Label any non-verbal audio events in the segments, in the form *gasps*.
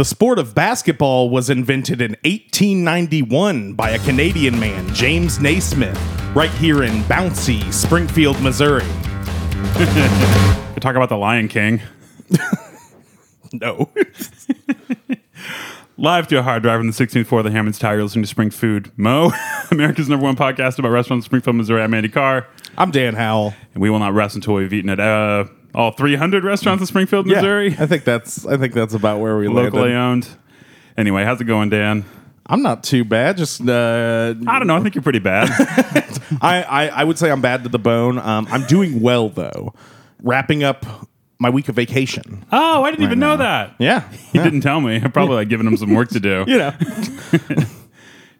The sport of basketball was invented in 1891 by a Canadian man, James Naismith, right here in bouncy Springfield, Missouri. *laughs* Talk about the Lion King. *laughs* No. *laughs* Live to a hard drive from the 16th floor of the Hammons Tower, you're listening to Spring Food Mo, America's number one podcast about restaurants in Springfield, Missouri. I'm Andy Carr, I'm Dan Howell. and we will not rest until we've eaten at uh, all 300 restaurants in Springfield, Yeah, Missouri. I think that's I think that's about where we Locally landed. owned. Anyway, how's it going, Dan? I'm not too bad. Just uh, I don't know. I think you're pretty bad. *laughs* I, I I would say I'm bad to the bone. Um, I'm doing well though. Wrapping up my week of vacation. oh, I didn't even know that. Yeah. *laughs* He didn't tell me. I'm probably like giving him some work to do. *laughs* You know.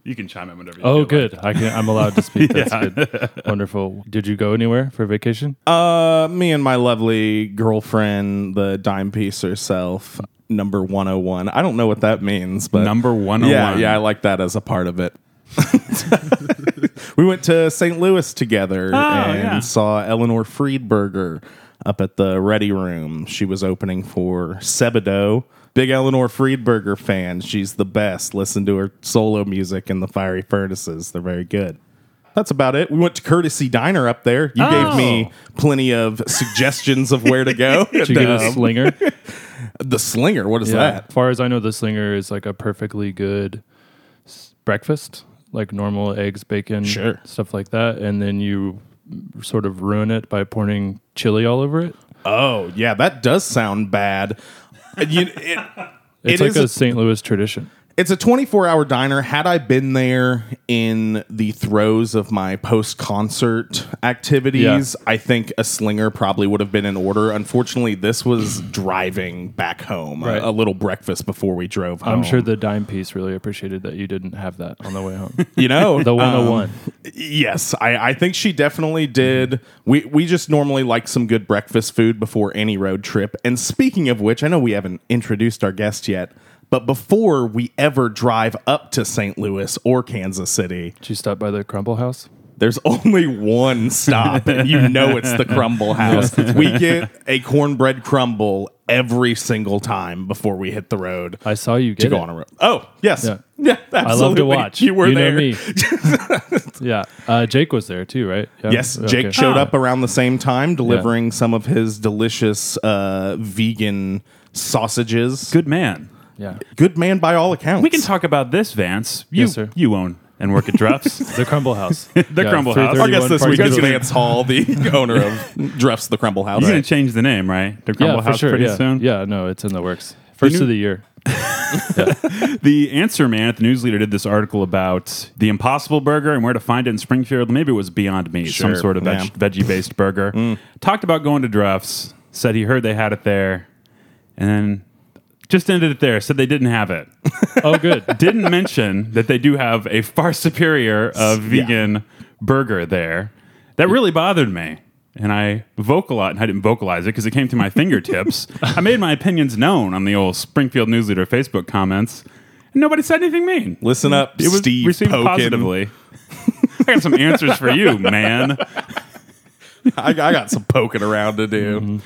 You can chime in whenever you Oh, feel good. I can. I'm allowed to speak. That's *laughs* Yeah. good. Wonderful. Did you go anywhere for vacation? Uh, me and my lovely girlfriend, the dime piece herself, number 101. I don't know what that means, but Number 101. Yeah, yeah, I like that as a part of it. *laughs* we went to St. Louis together and yeah. saw Eleanor Friedberger up at the Ready Room. She was opening for Sebadoh. Big Eleanor Friedberger fan. She's the best. Listen to her solo music in the Fiery Furnaces. They're very good. That's about it. We went to Courtesy Diner up there. You gave Oh. me plenty of *laughs* suggestions of where to go. Did you get a Um, slinger? *laughs* the Slinger. What is that? As far as I know, the slinger is like a perfectly good s- breakfast, like normal eggs, bacon, Sure. stuff like that, and then you sort of ruin it by pouring chili all over it. Oh, yeah, that does sound bad. You, it, It's It like a- St. Louis tradition. It's a 24 hour diner. Had I been there in the throes of my post concert activities, I think a slinger probably would have been in order. Unfortunately, this was driving back home, a- Right. a, little breakfast before we drove home. I'm sure the dime piece really appreciated that you didn't have that on the way home. *laughs* you know The 101. um, Yes, I, I think she definitely did. We we just normally like some good breakfast food before any road trip. And speaking of which, I know we haven't introduced our guest yet, but before we ever drive up to St. Louis or Kansas City, Did you stop by the Crumble House? there's *laughs* only one stop, and you know it's the Crumble *laughs* House. We get a cornbread crumble every single time before we hit the road I saw you to go it. on a road. Oh, yes. Yeah. *laughs* Yeah, I love to watch. You were you there. Know me. yeah. Uh, Jake was there too, right? Yeah. Yes, Jake Okay. showed Ah. up around the same time, delivering some of his delicious uh, vegan sausages. Good, Good man. Yeah. good man by all accounts. We can talk about this, Vance. You, Yes, sir. you own and work at Druff's. *laughs* The Crumble House. *laughs* The Crumble House. I guess 331 this Park week is Street. Vance Hall, the *laughs* owner of Druff's the Crumble House. You're going to change the name, right? The Crumble yeah, for House sure. pretty yeah. soon. Yeah, no, it's in the works. First new- of the year. The Answer Man at the News Leader did this article about the Impossible Burger and where to find it in Springfield. Maybe it was Beyond Meat, some sort of veg- veggie based burger. Mm. Talked about going to Druff's, said he heard they had it there, and then just ended it there. Said they didn't have it. *laughs* Oh, good. Didn't mention that they do have a far superior of vegan burger there. That really bothered me. And I vocalized, and I didn't vocalize it because it came to my fingertips. *laughs* I made my opinions known on the old Springfield News Leader Facebook comments, and nobody said anything mean. Listen up, It was Steve received Pokin. positively. *laughs* I got some answers for you, man. I, I got some poking around to do. Mm-hmm.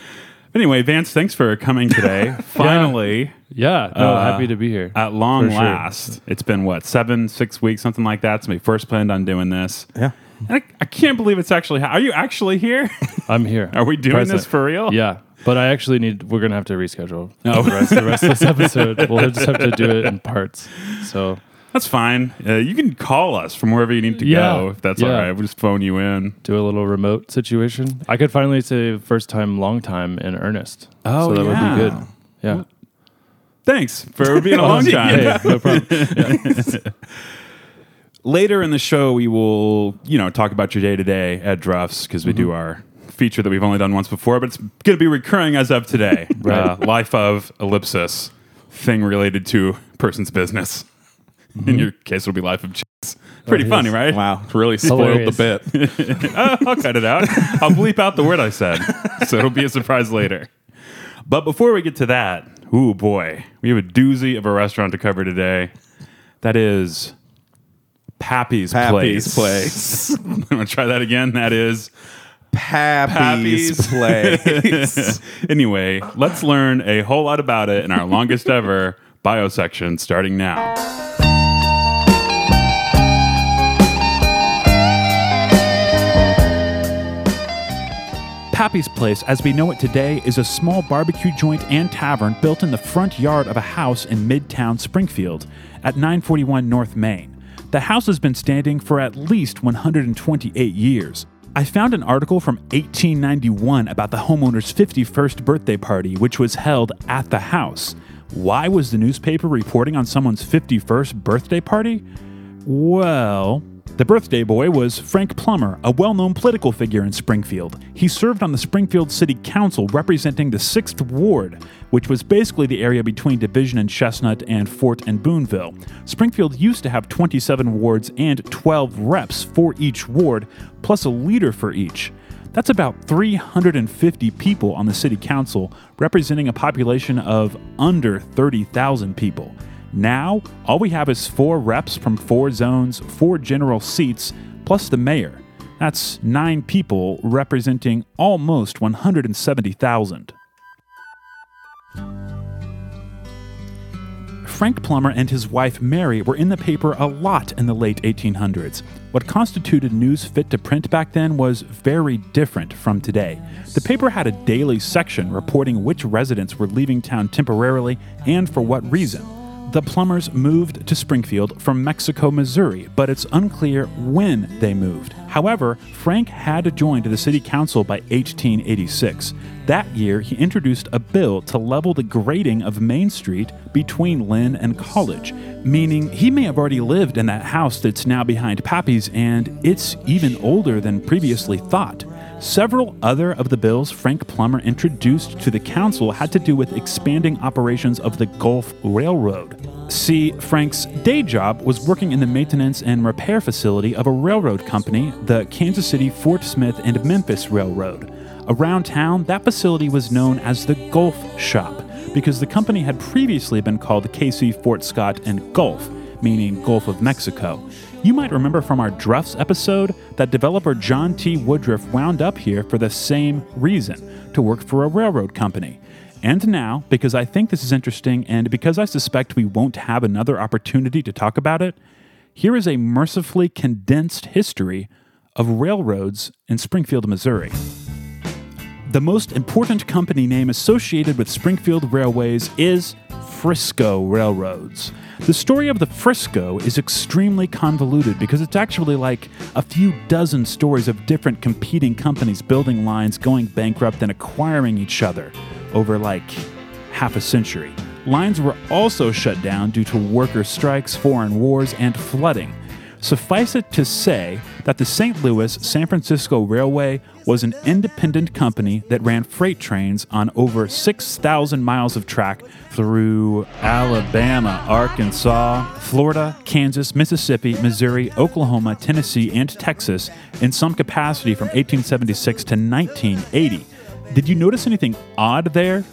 Anyway, Vance, thanks for coming today. *laughs* Finally, Yeah, no, uh, happy to be here. at long sure. last, it's been what seven, six weeks, something like that. Since we first planned on doing this. Yeah. And I, I can't believe it's actually. Ha- Are you actually here? *laughs* I'm here. Are we doing this for real? Yeah, but I actually need. We're gonna have to reschedule Oh. the, rest, the rest of this *laughs* episode. We'll just have to do it in parts. So That's fine. Uh, you can call us from wherever you need to Yeah. go if that's Yeah. all right. We'll just phone you in. do a little remote situation. I could finally say first time, long time in earnest. Oh, so that yeah. would be good. Yeah. Thanks for *laughs* being a long time. Hey, no problem. *laughs* Later in the show, we will, you know, talk about your day to day at Druff's because we do our feature that we've only done once before, but it's going to be recurring as of today. *laughs* Right. Uh, life of ellipsis, thing related to person's business. *laughs* In your case, it'll be life of cheese. Pretty yes. funny, right? Wow, really spoiled Hilarious. the bit. Uh, *laughs* I'll cut it out. I'll bleep out the word I said, so it'll be a surprise later. But before we get to that, ooh boy, we have a doozy of a restaurant to cover today. That is Pappy's, Pappy's Place. Place. *laughs* I'm gonna try that again. That is Pappy's Place. anyway. Let's learn a whole lot about it in our longest ever bio section starting now. Pappy's Place, as we know it today, is a small barbecue joint and tavern built in the front yard of a house in Midtown Springfield at 941 North Main. The house has been standing for at least 128 years. I found an article from 1891 about the homeowner's 51st birthday party, which was held at the house. Why was the newspaper reporting on someone's 51st birthday party? Well, the birthday boy was Frank Plummer, a well known political figure in Springfield. He served on the Springfield City Council representing the 6th Ward, which was basically the area between Division and Chestnut and Fort and Boonville. Springfield used to have 27 wards and 12 reps for each ward, plus a leader for each. That's about 350 people on the city council, representing a population of under 30,000 people. Now, all we have is four reps from four zones, four general seats, plus the mayor. That's nine people representing almost 170,000. Frank Plummer and his wife Mary were in the paper a lot in the late 1800s. What constituted news fit to print back then was very different from today. The paper had a daily section reporting which residents were leaving town temporarily and for what reason. The Plummers moved to Springfield from Mexico, Missouri, but it's unclear when they moved. However, Frank had joined the city council by 1886. That year, he introduced a bill to level the grading of Main Street between Lynn and College, meaning he may have already lived in that house that's now behind Pappy's, and it's even older than previously thought. Several other of the bills Frank Plummer introduced to the council had to do with expanding operations of the Gulf Railroad. See, Frank's day job was working in the maintenance and repair facility of a railroad company, the Kansas City, Fort Smith, and Memphis Railroad. Around town, that facility was known as the Gulf Shop because the company had previously been called KC Fort Scott and Gulf, meaning Gulf of Mexico. You might remember from our Druffs episode that developer John T. Woodruff wound up here for the same reason to work for a railroad company. And now, because I think this is interesting and because I suspect we won't have another opportunity to talk about it, here is a mercifully condensed history of railroads in Springfield, Missouri. The most important company name associated with Springfield Railways is Frisco Railroads. The story of the Frisco is extremely convoluted because it's actually like a few dozen stories of different competing companies building lines, going bankrupt, and acquiring each other over like half a century. Lines were also shut down due to worker strikes, foreign wars, and flooding. Suffice it to say that the St. Louis San Francisco Railway was an independent company that ran freight trains on over 6,000 miles of track through Alabama, Arkansas, Florida, Kansas, Mississippi, Missouri, Oklahoma, Tennessee, and Texas in some capacity from 1876 to 1980. Did you notice anything odd there?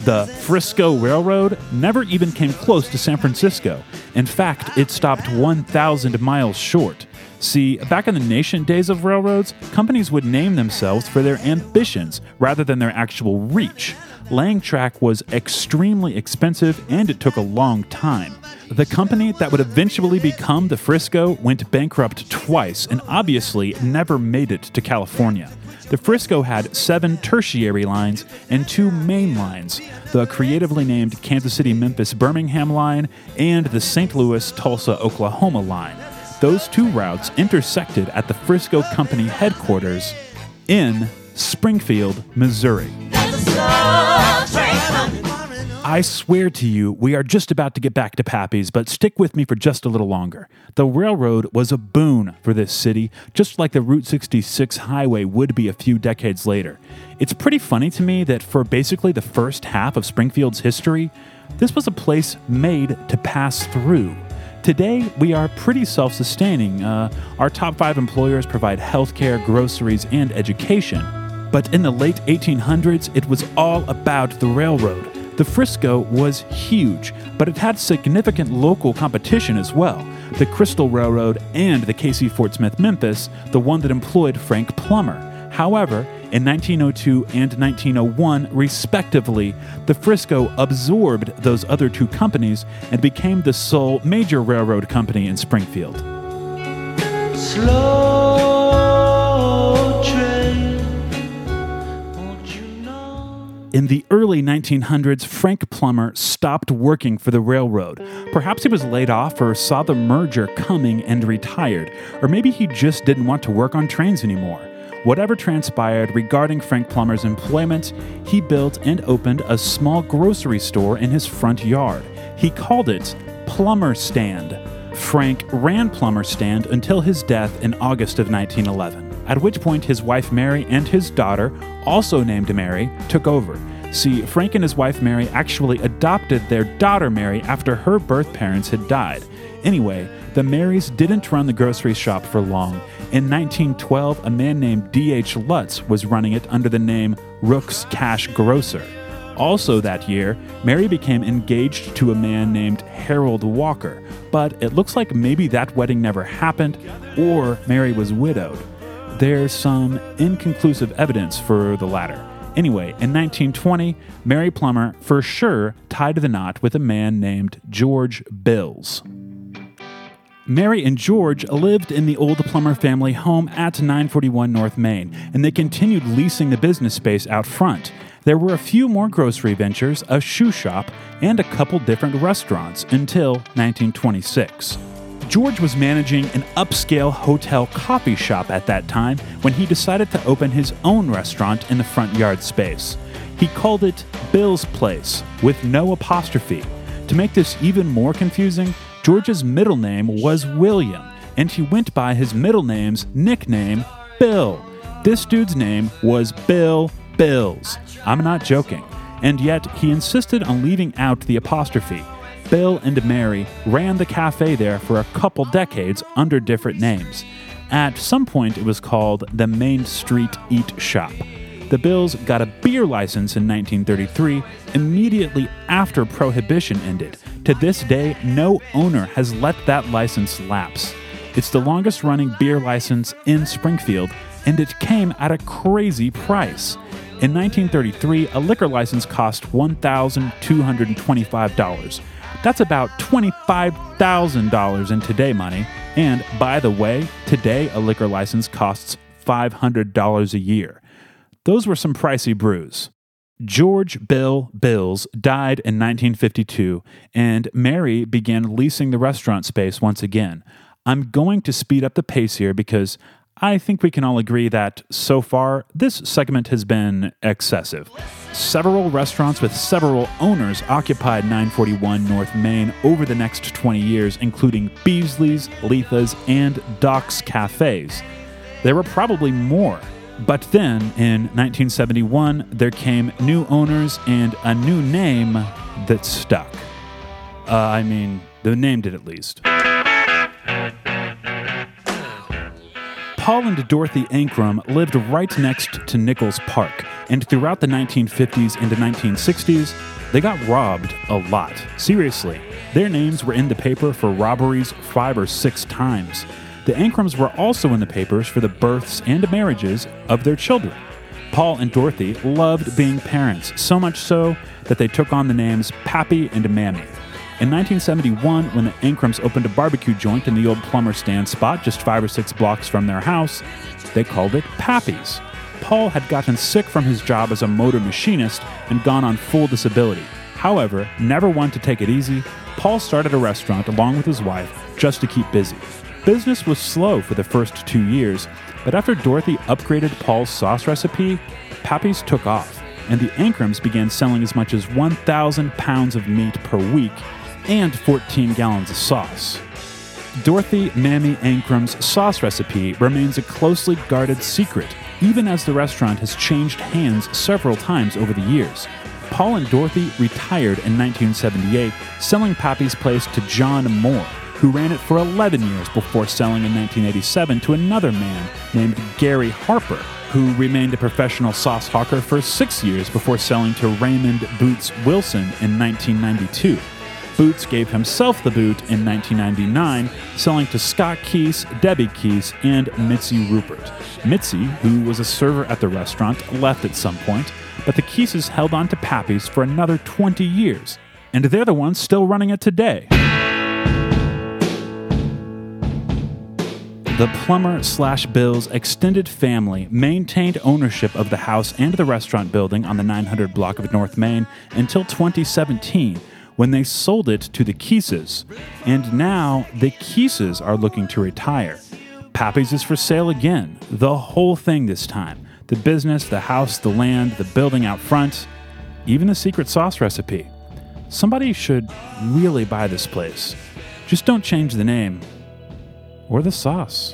The Frisco Railroad never even came close to San Francisco. In fact, it stopped 1,000 miles short. See, back in the nation days of railroads, companies would name themselves for their ambitions rather than their actual reach. Laying track was extremely expensive and it took a long time. The company that would eventually become the Frisco went bankrupt twice and obviously never made it to California. The Frisco had seven tertiary lines and two main lines the creatively named Kansas City Memphis Birmingham line and the St. Louis Tulsa Oklahoma line. Those two routes intersected at the Frisco Company headquarters in Springfield, Missouri. I swear to you, we are just about to get back to Pappy's, but stick with me for just a little longer. The railroad was a boon for this city, just like the Route 66 highway would be a few decades later. It's pretty funny to me that for basically the first half of Springfield's history, this was a place made to pass through. Today, we are pretty self sustaining. Uh, our top five employers provide healthcare, groceries, and education. But in the late 1800s, it was all about the railroad. The Frisco was huge, but it had significant local competition as well. The Crystal Railroad and the KC Fort Smith Memphis, the one that employed Frank Plummer. However, In 1902 and 1901, respectively, the Frisco absorbed those other two companies and became the sole major railroad company in Springfield. In the early 1900s, Frank Plummer stopped working for the railroad. Perhaps he was laid off or saw the merger coming and retired, or maybe he just didn't want to work on trains anymore. Whatever transpired regarding Frank Plummer's employment, he built and opened a small grocery store in his front yard. He called it Plummer Stand. Frank ran Plummer Stand until his death in August of 1911, at which point his wife Mary and his daughter, also named Mary, took over. See, Frank and his wife Mary actually adopted their daughter Mary after her birth parents had died. Anyway, the Marys didn't run the grocery shop for long. In 1912, a man named D.H. Lutz was running it under the name Rook's Cash Grocer. Also that year, Mary became engaged to a man named Harold Walker, but it looks like maybe that wedding never happened or Mary was widowed. There's some inconclusive evidence for the latter. Anyway, in 1920, Mary Plummer for sure tied the knot with a man named George Bills. Mary and George lived in the old Plummer family home at 941 North Main, and they continued leasing the business space out front. There were a few more grocery ventures, a shoe shop, and a couple different restaurants until 1926. George was managing an upscale hotel coffee shop at that time when he decided to open his own restaurant in the front yard space. He called it Bill's Place, with no apostrophe. To make this even more confusing, George's middle name was William, and he went by his middle name's nickname, Bill. This dude's name was Bill Bills. I'm not joking. And yet, he insisted on leaving out the apostrophe. Bill and Mary ran the cafe there for a couple decades under different names. At some point, it was called the Main Street Eat Shop. The Bills got a beer license in 1933, immediately after Prohibition ended. To this day, no owner has let that license lapse. It's the longest running beer license in Springfield, and it came at a crazy price. In 1933, a liquor license cost $1,225. That's about $25,000 in today money. And by the way, today a liquor license costs $500 a year. Those were some pricey brews. George Bill Bills died in 1952, and Mary began leasing the restaurant space once again. I'm going to speed up the pace here because I think we can all agree that so far this segment has been excessive. Several restaurants with several owners occupied 941 North Main over the next 20 years, including Beasley's, Letha's, and Doc's Cafes. There were probably more. But then, in 1971, there came new owners and a new name that stuck. Uh, I mean, the name did at least. Paul and Dorothy Ankrum lived right next to Nichols Park, and throughout the 1950s into 1960s, they got robbed a lot. Seriously, their names were in the paper for robberies five or six times. The Ankrams were also in the papers for the births and marriages of their children. Paul and Dorothy loved being parents, so much so that they took on the names Pappy and Mammy. In 1971, when the Ankrams opened a barbecue joint in the old Plummer stand spot just five or six blocks from their house, they called it Pappy's. Paul had gotten sick from his job as a motor machinist and gone on full disability. However, never one to take it easy, Paul started a restaurant along with his wife just to keep busy. Business was slow for the first two years, but after Dorothy upgraded Paul's sauce recipe, Pappy's took off, and the Ankrams began selling as much as 1,000 pounds of meat per week and 14 gallons of sauce. Dorothy Mammy Ankram's sauce recipe remains a closely guarded secret, even as the restaurant has changed hands several times over the years. Paul and Dorothy retired in 1978, selling Pappy's Place to John Moore, who ran it for 11 years before selling in 1987 to another man named Gary Harper, who remained a professional sauce hawker for six years before selling to Raymond Boots Wilson in 1992. Boots gave himself the boot in 1999, selling to Scott Keese, Debbie Keese, and Mitzi Rupert. Mitzi, who was a server at the restaurant, left at some point, but the Keeses held on to Pappy's for another 20 years, and they're the ones still running it today. The Plummer slash Bill's extended family maintained ownership of the house and the restaurant building on the 900 block of North Main until 2017 when they sold it to the Keeses. And now the Keeses are looking to retire. Pappy's is for sale again, the whole thing this time the business, the house, the land, the building out front, even the secret sauce recipe. Somebody should really buy this place. Just don't change the name or the sauce.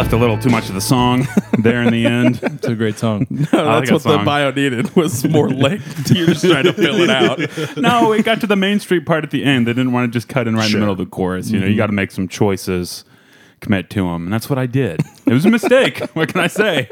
Left a little too much of the song *laughs* there in the end. It's a great song. *laughs* I like That's that what the bio needed was more length. You're just trying to fill it out. *laughs* no, it got to the Main Street part at the end. They didn't want to just cut in right in the middle of the chorus. You know, you mm-hmm. got to make some choices, commit to them, and that's what I did. It was a mistake. what can I say?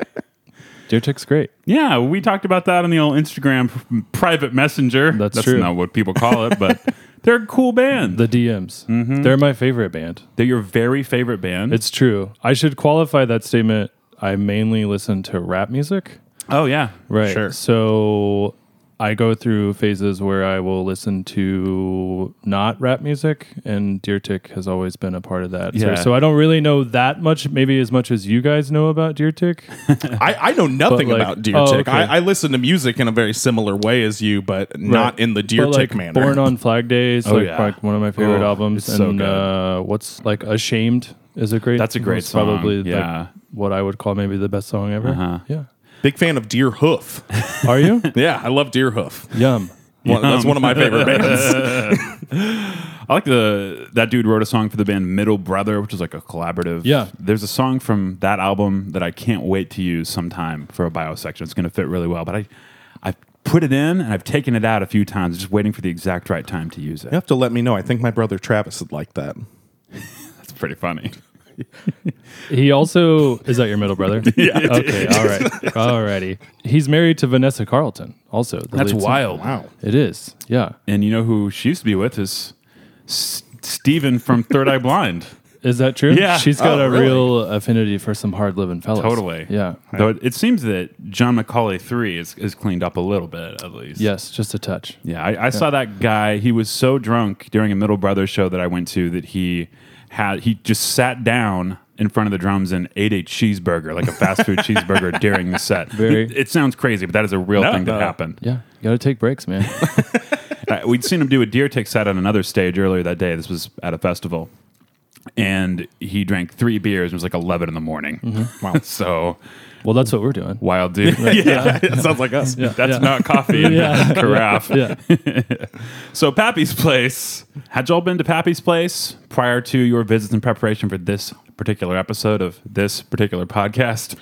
Deer Tick's great. Yeah, we talked about that on the old Instagram private messenger. That's true. not what people call it, but they're a cool band. The DMs. Mm-hmm. They're my favorite band. they're your very favorite band. It's true. I should qualify that statement. I mainly listen to rap music. oh yeah, Right. Sure. So I go through phases where I will listen to not rap music, and Deer Tick has always been a part of that. So- Yeah. So, I don't really know that much, maybe as much as you guys know about Deer Tick. *laughs* I, I know nothing like- about Deer oh, Tick. okay. I, I listen to music in a very similar way as you, but not Right. in the Deer But, Tick like, manner. Born on Flag Days, Oh, like, yeah. like one of my favorite Oh, albums. it's so and good. uh, what's like Ashamed is a great. That's a great song. Probably yeah. like, what I would call maybe the best song ever. Uh-huh. Yeah. Big fan of Deer Hoof. *laughs* Are you? yeah, I love Deerhoof. Yum. One- that's one of my favorite *laughs* bands. I like the that dude wrote a song for the band Middle Brother, which is like a collaborative. Yeah. there's a song from that album that I can't wait to use sometime for a bio section. It's going to fit really well, but I I put it in and I've taken it out a few times, just waiting for the exact right time to use it. You have to let me know. I think my brother Travis would like that. *laughs* that's pretty funny. He also is that your middle brother? *laughs* yeah. Okay. All right. Alrighty. He's married to Vanessa Carlton. Also, the That's lead singer. wild. Wow. It is. Yeah. And you know who she used to be with is S- Steven from Third Eye Blind. Is that true? Yeah. She's got Oh, a really? real affinity for some hard living fellas. Totally. Yeah. Though it, it seems that John McCauley three is, is cleaned up a little bit at least. Yes. Just a touch. Yeah, I, I saw that guy. He was so drunk during a Middle Brother show that I went to that he had he just sat down in front of the drums and ate a cheeseburger, like a fast food *laughs* cheeseburger, during the set. Very- It, it sounds crazy, but that is a real No, thing that no. happened. Yeah. You got to take breaks, man. *laughs* Uh, we'd seen him do a deer tick set on another stage earlier that day. This was at a festival. And he drank three beers. It was like 11 in the morning. Mm-hmm. *laughs* Wow. so, well, that's what we're doing. wild dude. *laughs* yeah. It sounds like us. That's Yeah. not coffee in *laughs* Yeah. carafe. Yeah. *laughs* So Pappy's Place. Had y'all been to Pappy's Place prior to your visits in preparation for this particular episode of this particular podcast?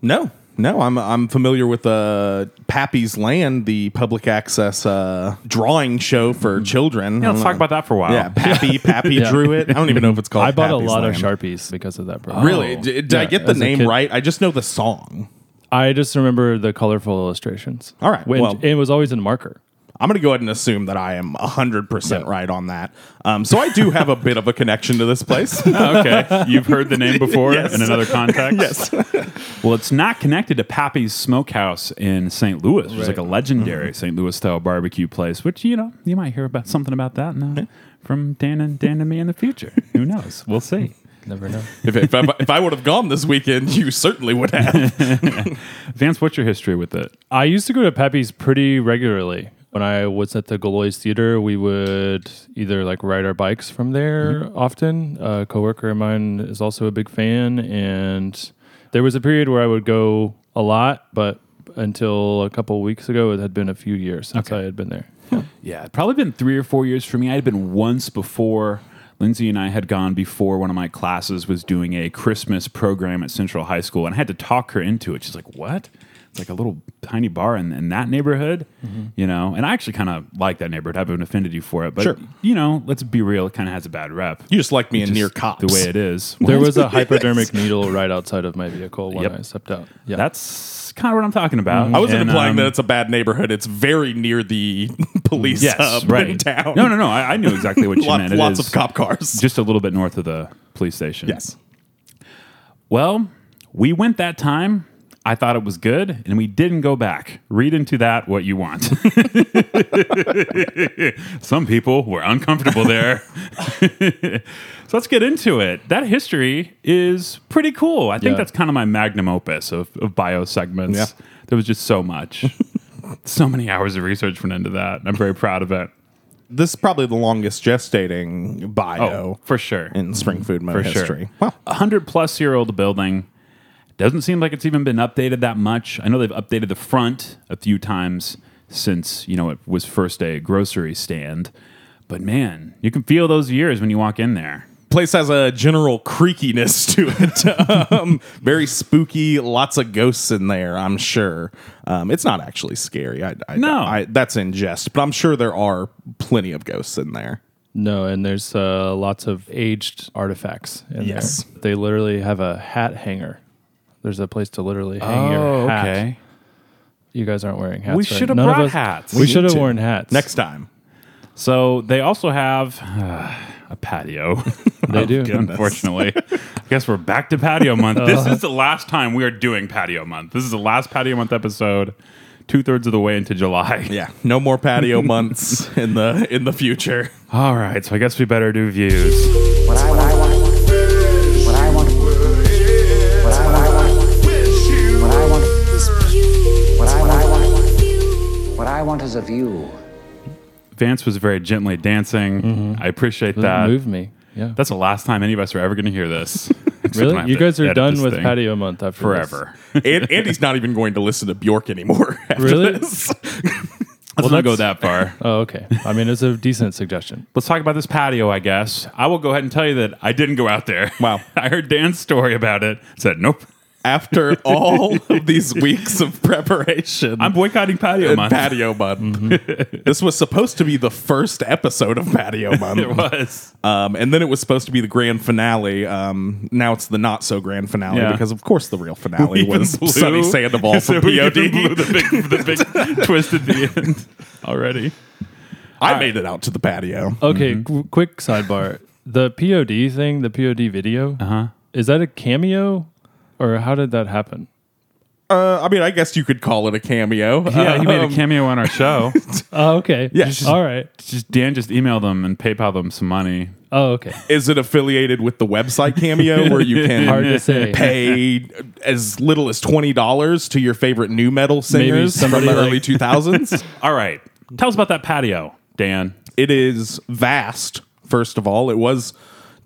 No, no, I'm I'm familiar with uh, Pappy's Land, the public access uh, drawing show for children. Yeah, let's talk about that for a while. Yeah, Pappy, *laughs* Pappy Yeah. drew it. I don't even know if it's called. I bought Pappy's a lot Land. of Sharpies because of that program. Really? D- Did, I Yeah, get the as a name kid. right? I just know the song. I just remember the colorful illustrations. All right, When- well- it was always in marker. I'm going to go ahead and assume that I am 100% right on that. Um, so I do have a bit of a connection to this place. *laughs* okay. You've heard the name before Yes. in another context? yes. Well, it's not connected to Pappy's Smokehouse in St. Louis, which is like a legendary Mm-hmm. St. Louis style barbecue place, which, you know, you might hear about something about that now from Dan and Dan and me in the future. Who knows? We'll see. Never know. If, if, I, if I would have gone this weekend, you certainly would have. *laughs* Vance, what's your history with it? I used to go to Pappy's pretty regularly. When I was at the Gillioz Theater, we would either like ride our bikes from there mm-hmm. often. A coworker of mine is also a big fan, and there was a period where I would go a lot, but until a couple of weeks ago, it had been a few years since Okay. I had been there. Yeah, it'd probably been three or four years for me. I had been once before, Lindsay and I had gone before one of my classes was doing a Christmas program at Central High School, and I had to talk her into it. She's like, "What? It's like a little tiny bar in, in that neighborhood, you know." And I actually kind of like that neighborhood. I have an affinity for it, but Sure. you know, let's be real, it kind of has a bad rep. You just like being Just near cops. the way it is. *laughs* There was a *laughs* hypodermic needle right outside of my vehicle when Yep. I stepped out. Yeah. That's kind of what I'm talking about. I wasn't And, implying um, that it's a bad neighborhood. It's very near the *laughs* police yes, hub right. in town. No, no, no. I, I knew exactly what you Lot- meant. It lots is of cop cars. just a little bit north of the police station. yes. Well, we went that time. I thought it was good, and we didn't go back. Read into that what you want. *laughs* Some people were uncomfortable there. *laughs* so let's get into it. That history is pretty cool. I think Yeah. that's kind of my magnum opus of, of bio segments. Yeah. There was just so much. *laughs* so many hours of research went into that. and I'm very proud of it. This is probably the longest gestating bio Oh, for sure. in Spring Food Mo for history. sure. Well, a hundred plus year old building doesn't seem like it's even been updated that much. I know they've updated the front a few times since you know it was first a grocery stand, but man, you can feel those years when you walk in there. place has a general creakiness to it. *laughs* um, very spooky. Lots of ghosts in there. I'm sure. Um, it's not actually scary. I, I, No. I, that's in jest, but I'm sure there are plenty of ghosts in there. no, and there's uh, lots of aged artifacts in Yes. there. They literally have a hat hanger. There's a place to literally hang your hat. Okay. You guys aren't wearing hats. We right? should have None of brought us- hats. We, We should need have to. worn hats Next time. So they also have uh, *sighs* a patio. They *laughs* do. Unfortunately, *laughs* I guess we're back to patio month. This is the last time we are doing patio month. This is the last patio month episode. Two thirds of the way into July. *laughs* Yeah, no more patio months in the in the future. All right, so I guess we better do views. What I want, want, what I want is a view. Vance was very gently dancing. Mm-hmm. I appreciate Doesn't that. move me. Yeah. That's the last time any of us are ever going to hear this. Except when I really? You guys are done with thing patio month after forever. *laughs* and Andy's not even going to listen to Bjork anymore. *laughs* after Really? this. *laughs* Let's not go that far. Oh, okay. I mean, it's a decent suggestion. Let's talk about this patio, I guess. I will go ahead and tell you that I didn't go out there. Wow. I heard Dan's story about it. Said, nope. After *laughs* all of these weeks of preparation, I'm boycotting patio month. patio month. *laughs* this was supposed to be the first episode of patio *laughs* month. it was. Um, and then it was supposed to be the grand finale. Um, now it's the not so grand finale Yeah. because, of course, the real finale Even was blew- Sonny Sandoval So from we POD. blew the big, the big twist at the end already. I made it out to the patio. Okay, qu- quick sidebar. The POD thing, the POD video, Uh-huh. is that a cameo or how did that happen? Uh, I mean, I guess you could call it a cameo. Yeah, he made a Um, cameo on our show. *laughs* Oh, okay. Yes. All right. just Dan just emailed them and PayPal them some money. Oh, okay. Is it affiliated with the website Cameo *laughs* where you can Hard to say. pay as little as twenty dollars to your favorite nu metal singers from somebody the like- early two thousands? *laughs* All right. Tell us about that patio, Dan. it is vast. First of all, it was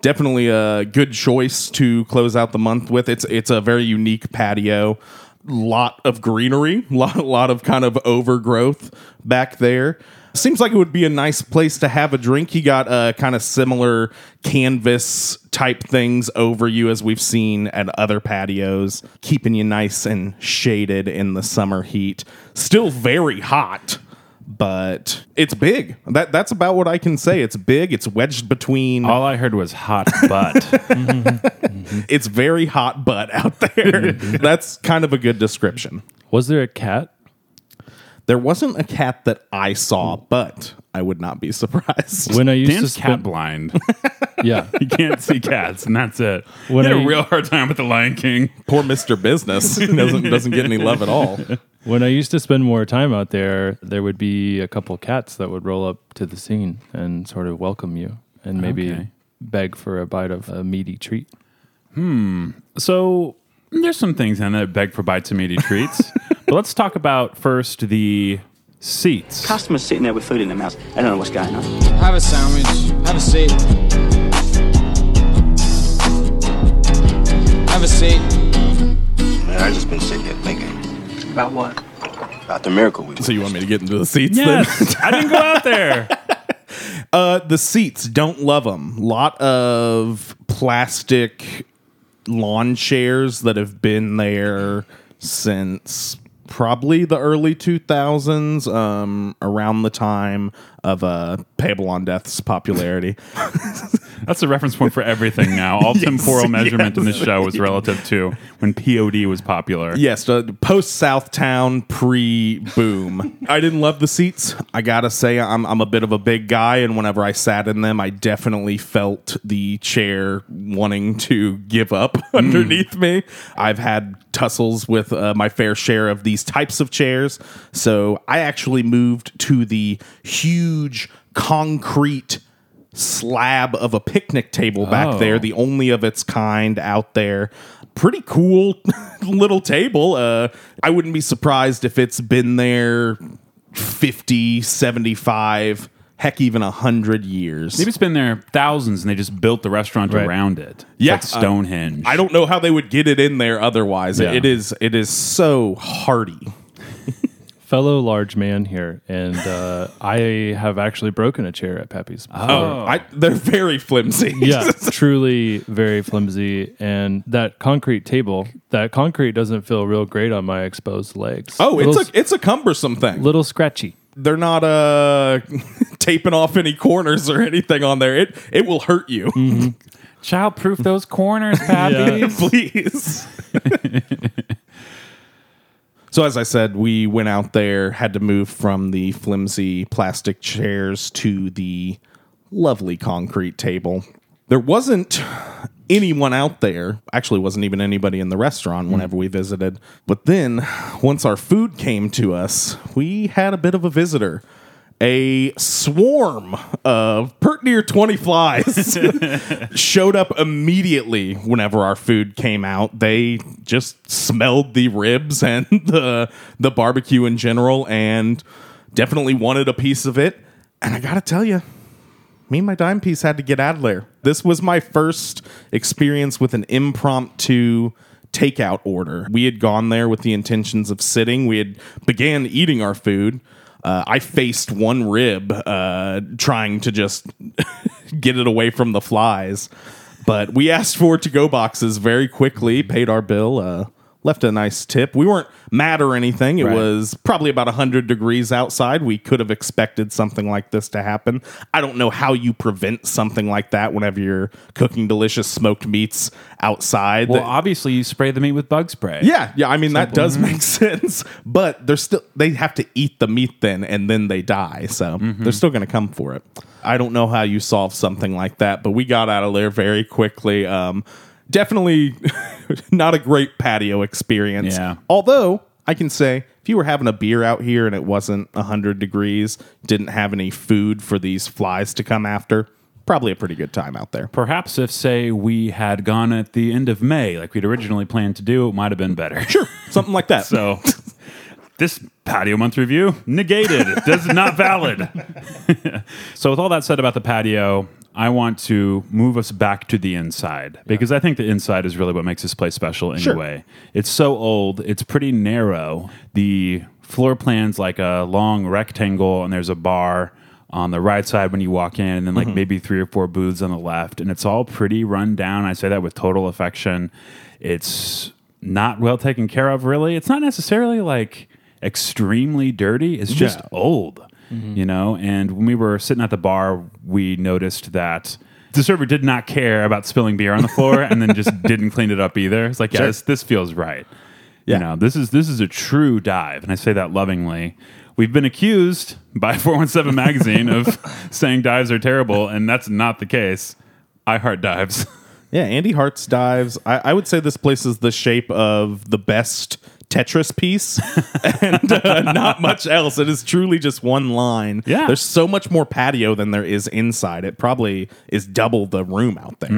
definitely a good choice to close out the month with. It's it's a very unique patio. Lot of greenery, *laughs* lot lot of kind of overgrowth back there. Seems like it would be a nice place to have a drink. You got uh, kind of similar canvas type things over you as we've seen at other patios, keeping you nice and shaded in the summer heat. Still very hot but it's big. That that's about what I can say. It's big. It's wedged between. All I heard was hot butt. *laughs* It's very hot butt out there. *laughs* that's kind of a good description. Was there a cat? There wasn't a cat that I saw, but I would not be surprised. When I used Dan's to cat spend, blind. *laughs* yeah, he can't see cats, and that's it. When he had I- a real hard time with the Lion King. Poor Mister Business doesn't doesn't get any love at all. When I used to spend more time out there, there would be a couple cats that would roll up to the scene and sort of welcome you and maybe Okay. beg for a bite of a meaty treat. Hmm. So there's some things in there that beg for bites and meaty treats. *laughs* but let's talk about first the seats. Customers sitting there with food in their mouths. They don't know what's going on. Have a sandwich. Have a seat. Have a seat. Man, I just been sitting here thinking About what? about the miracle we So you want me to get into the seats? Yes, I didn't go out there. *laughs* Uh, the seats don't love them. Lot of plastic lawn chairs that have been there since probably the early 2000s, um, around the time of uh, Payable on Death's popularity. *laughs* That's a reference point for everything now. All *laughs* temporal measurement in this show was relative to when POD was popular. Yes, uh, post Southtown, pre boom. I didn't love the seats. I gotta say, I'm I'm a bit of a big guy, and whenever I sat in them, I definitely felt the chair wanting to give up *laughs* underneath me. I've had tussles with uh, my fair share of these types of chairs, so I actually moved to the huge concrete slab of a picnic table back Oh. there, the only of its kind out there. Pretty cool *laughs* little table. Uh, I wouldn't be surprised if it's been there 50, 75, heck, even 100 years. Maybe it's been there thousands and they just built the restaurant Right. around it. It's Yeah, like Stonehenge. I don't know how they would get it in there otherwise. Yeah. It is it is so hardy. Fellow large man here, and uh, *laughs* I have actually broken a chair at Pappy's. before. Oh. I, they're very flimsy. yeah, *laughs* truly very flimsy. And that concrete table, that concrete doesn't feel real great on my exposed legs. oh, it's a it's a cumbersome thing. little scratchy. they're not uh *laughs* taping off any corners or anything on there. It it will hurt you. Child-proof those corners, Pappy. Please. So as I said, we went out there, had to move from the flimsy plastic chairs to the lovely concrete table. There wasn't anyone out there. Actually, wasn't even anybody in the restaurant hmm. whenever we visited. But then, once our food came to us, we had a bit of a visitor. A swarm of near 20 flies *laughs* showed up immediately whenever our food came out. They just smelled the ribs and *laughs* the the barbecue in general and definitely wanted a piece of it. And I got to tell you, me and my dime piece had to get out of there. This was my first experience with an impromptu takeout order. We had gone there with the intentions of sitting. We had began eating our food. Uh, I faced one rib, uh, trying to just *laughs* get it away from the flies. But we asked for to go boxes very quickly, paid our bill, uh, left a nice tip. We weren't mad or anything. It Right. was probably about 100 degrees outside. We could have expected something like this to happen. I don't know how you prevent something like that whenever you're cooking delicious smoked meats outside. Well, That- obviously you spray the meat with bug spray. yeah, yeah. I mean that does make *laughs* sense, but they're still they have to eat the meat then, and then they die. So they're still going to come for it. I don't know how you solve something like that, but we got out of there very quickly. Um, definitely *laughs* not a great patio experience. Yeah. Although I can say, if you were having a beer out here and it wasn't hundred degrees, didn't have any food for these flies to come after, probably a pretty good time out there. Perhaps if, say, we had gone at the end of May, like we'd originally planned to do, it might have been better. Sure, something like that. *laughs* So, this patio month review negated. This is not valid. *laughs* so, with all that said about the patio, I want to move us back to the inside because I think the inside is really what makes this place special anyway. It's so old, it's pretty narrow. The floor plan's like a long rectangle, and there's a bar on the right side when you walk in, and then like mm-hmm. maybe three or four booths on the left, and it's all pretty run down. I say that with total affection. It's not well taken care of, really. It's not necessarily like extremely dirty. It's just Yeah. Old, you know. And when we were sitting at the bar, we noticed that the server did not care about spilling beer on the floor, and then just *laughs* didn't clean it up either. It's like, yeah, Sure. this, this feels right. Yeah. You know, this is this is a true dive, and I say that lovingly. We've been accused by *laughs* 417 Magazine of *laughs* saying dives are terrible, and that's not the case. I heart dives. Yeah, Andy Hart's dives. I, I would say this place is the shape of the best Tetris piece, *laughs* and uh, not much else. It is truly just one line. Yeah. there's so much more patio than there is inside. It probably is double the room out there.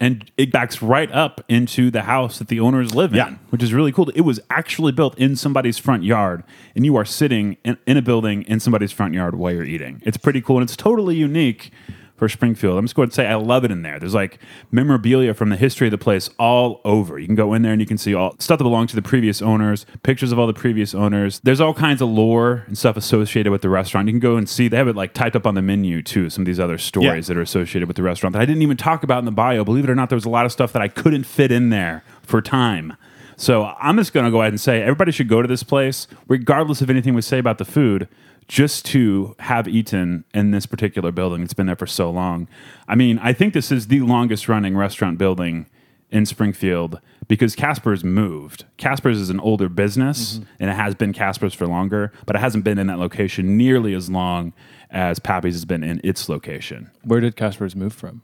and it backs right up into the house that the owners live in, Yeah. which is really cool. It was actually built in somebody's front yard, and you are sitting in, in a building in somebody's front yard while you're eating. It's pretty cool, and it's totally unique for Springfield. I'm just going to say I love it in there. There's like memorabilia from the history of the place all over. You can go in there and you can see all stuff that belonged to the previous owners, pictures of all the previous owners. There's all kinds of lore and stuff associated with the restaurant. You can go and see. They have it like typed up on the menu too. Some of these other stories Yeah. that are associated with the restaurant that I didn't even talk about in the bio. Believe it or not, there was a lot of stuff that I couldn't fit in there for time. So I'm just going to go ahead and say everybody should go to this place, regardless of anything we say about the food, just to have eaten in this particular building. It's been there for so long. I mean, I think this is the longest running restaurant building in Springfield because Casper's moved. Casper's is an older business and it has been Casper's for longer, but it hasn't been in that location nearly as long as Pappy's has been in its location. Where did Casper's move from?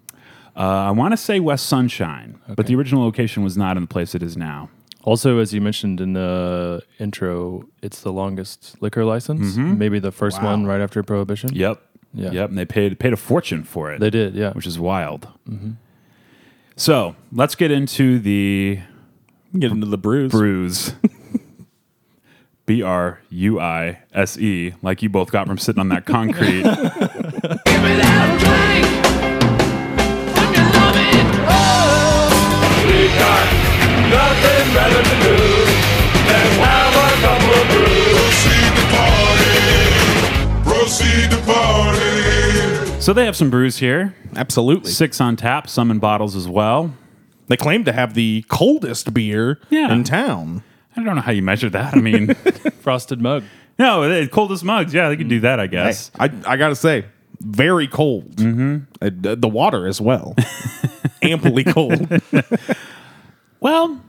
Uh, I want to say West Sunshine, but the original location was not in the place it is now. Also, as you mentioned in the intro, it's the longest liquor license. Mm-hmm. Maybe the first one right after Prohibition. Yep. Yeah. Yep. And they paid paid a fortune for it. They did, yeah. Which is wild. Mm-hmm. So let's get into the Get into the brews. brews. *laughs* B R U I S E, like you both got from sitting on that concrete. *laughs* so they have some brews here. Absolutely. Six on tap, some in bottles as well. They claim to have the coldest beer Yeah. in town. I don't know how you measure that. I mean, *laughs* Frosted mug. no, they- coldest mugs. Yeah, they could do that, I guess. I I gotta say, very cold. Mm-hmm. the water as well, *laughs* amply cold. *laughs* Well,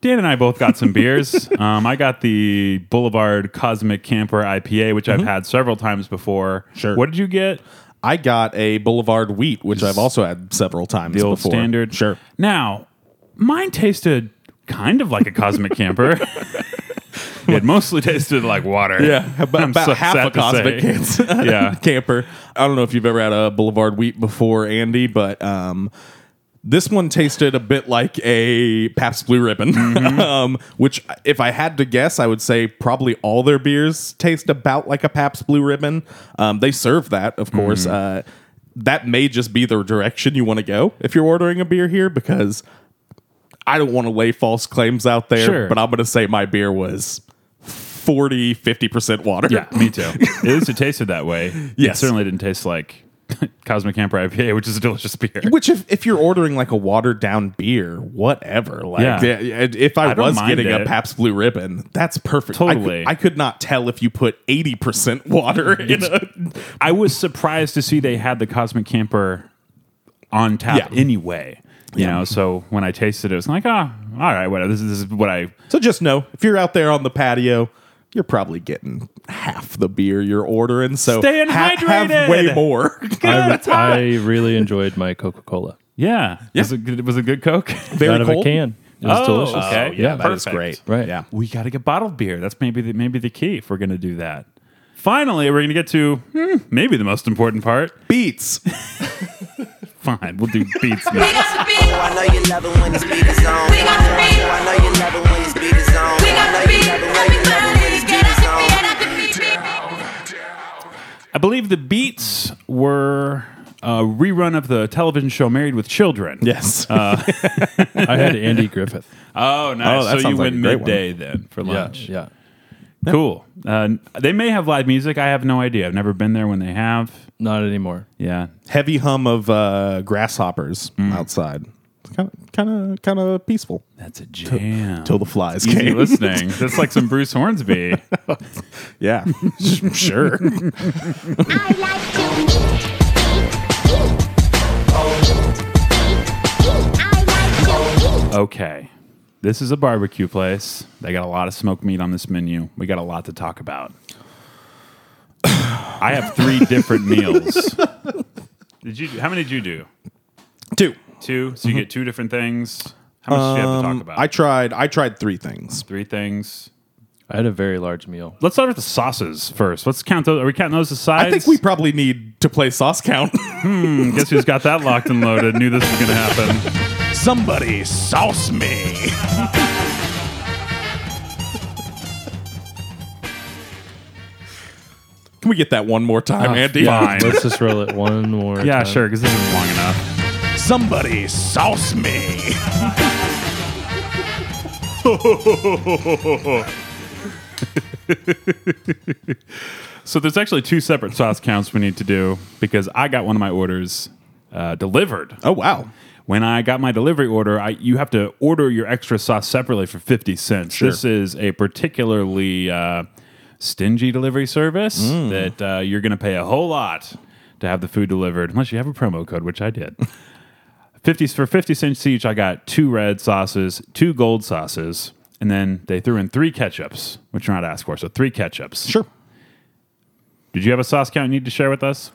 Dan and I both got some beers. Um, I got the Boulevard Cosmic Camper IPA, which I've had several times before. Mm-hmm. Sure. What did you get? I got a Boulevard Wheat, which I've also had several times. The old before. standard. Sure. Now, mine tasted kind of like a Cosmic Camper. *laughs* it mostly tasted like water. about, I'm about so half a Cosmic *laughs* say. Yeah. *laughs* camper. I don't know if you've ever had a Boulevard Wheat before, Andy, but um, this one tasted a bit like a Pabst Blue Ribbon. Mm-hmm. *laughs* um, which, if I had to guess, I would say probably all their beers taste about like a Pabst Blue Ribbon. Um, they serve that, of course. Mm-hmm. Uh, that may just be the direction you want to go if you're ordering a beer here, because I don't want to lay false claims out there, Sure. but I'm going to say my beer was 40, 50% water. Yeah, me too. *laughs* At least it tasted that way. It certainly didn't taste like *laughs* Cosmic Camper IPA, which is a delicious beer. Which, if, if you're ordering like a watered down beer, whatever, like Yeah. if I, I don't was mind getting a it. Pabst Blue Ribbon, that's perfect. I could- Totally. I could, not tell if you put 80% water in a. *laughs* I was surprised to see they had the Cosmic Camper on tap Yeah. anyway. You know, so when I tasted it, it was like, ah, all right, whatever. This is, this is what I. So just know if you're out there on the patio, you're probably getting half the beer you're ordering. So Staying have hydrated. way more. *laughs* I, I really enjoyed my Coca Cola. Yeah, Was, it good, was it good Coke? *laughs* Very Out of cold. a can. It was Oh, delicious. okay. yeah, that is great. Right. Yeah. we got to get bottled beer. That's maybe the, maybe the key if we're going to do that. Finally, we're going to get to hmm, maybe the most important part. Beats. *laughs* Fine, we'll do beats We I believe the beats were a rerun of the television show Married with Children. Yes. *laughs* I had Andy Griffith. Oh, nice. Oh, that so you sounds like went a great one. midday then for Yeah, lunch. yeah. Cool. Uh, they may have live music. I have no idea. I've never been there when they have. Not anymore. Yeah. Heavy hum of uh, grasshoppers Mm. outside. Kind of, kind of, kind of peaceful. That's a jam. Till the flies Easy came. listening. That's like some Bruce Hornsby. *laughs* Yeah, *laughs* sure. *laughs* Okay. This is a barbecue place. They got a lot of smoked meat on this menu. We got a lot to talk about. I have three different meals. Did you? How many did you do? Two. Two. So you get two different things. How much do you have to talk about? Um, I tried. I tried three things. three things. I had a very large meal. Let's start with the sauces first. Let's count those. Are we counting those as sides? I think we probably need to play sauce count. *laughs* Hmm, Guess who's got that locked and loaded? Knew this was going to happen. Somebody sauce me. Can we get that one more time, Andy? fine. Let's just roll it one more. Yeah, time. sure, because this is long enough. Somebody sauce me. *laughs* So there's actually two separate sauce counts we need to do because I got one of my orders uh, delivered. Oh wow. When I got my delivery order, I, you have to order your extra sauce separately for 50 cents. Sure. This is a particularly uh, stingy delivery service Mm. that uh, you're going to pay a whole lot to have the food delivered, unless you have a promo code, which I did. *laughs* 50 for 50 cents each, I got two red sauces, two gold sauces, and then they threw in three ketchups, which you're not asked for. So three ketchups. Sure. Did you have a sauce count you need to share with us?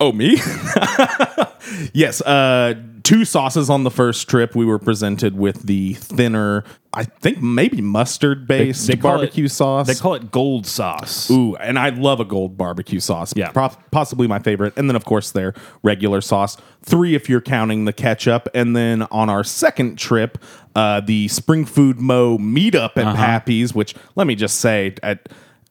Oh, me? *laughs* yes. Uh, two sauces on the first trip. We were presented with the thinner, I think maybe mustard based They call barbecue it- sauce. They call it gold sauce. Ooh, and I love a gold barbecue sauce. Yeah. Pro- possibly my favorite. And then, of course, their regular sauce. Three if you're counting the ketchup. And then on our second trip, uh, the Spring Food Mo meetup at Pappy's, which let me just say, at,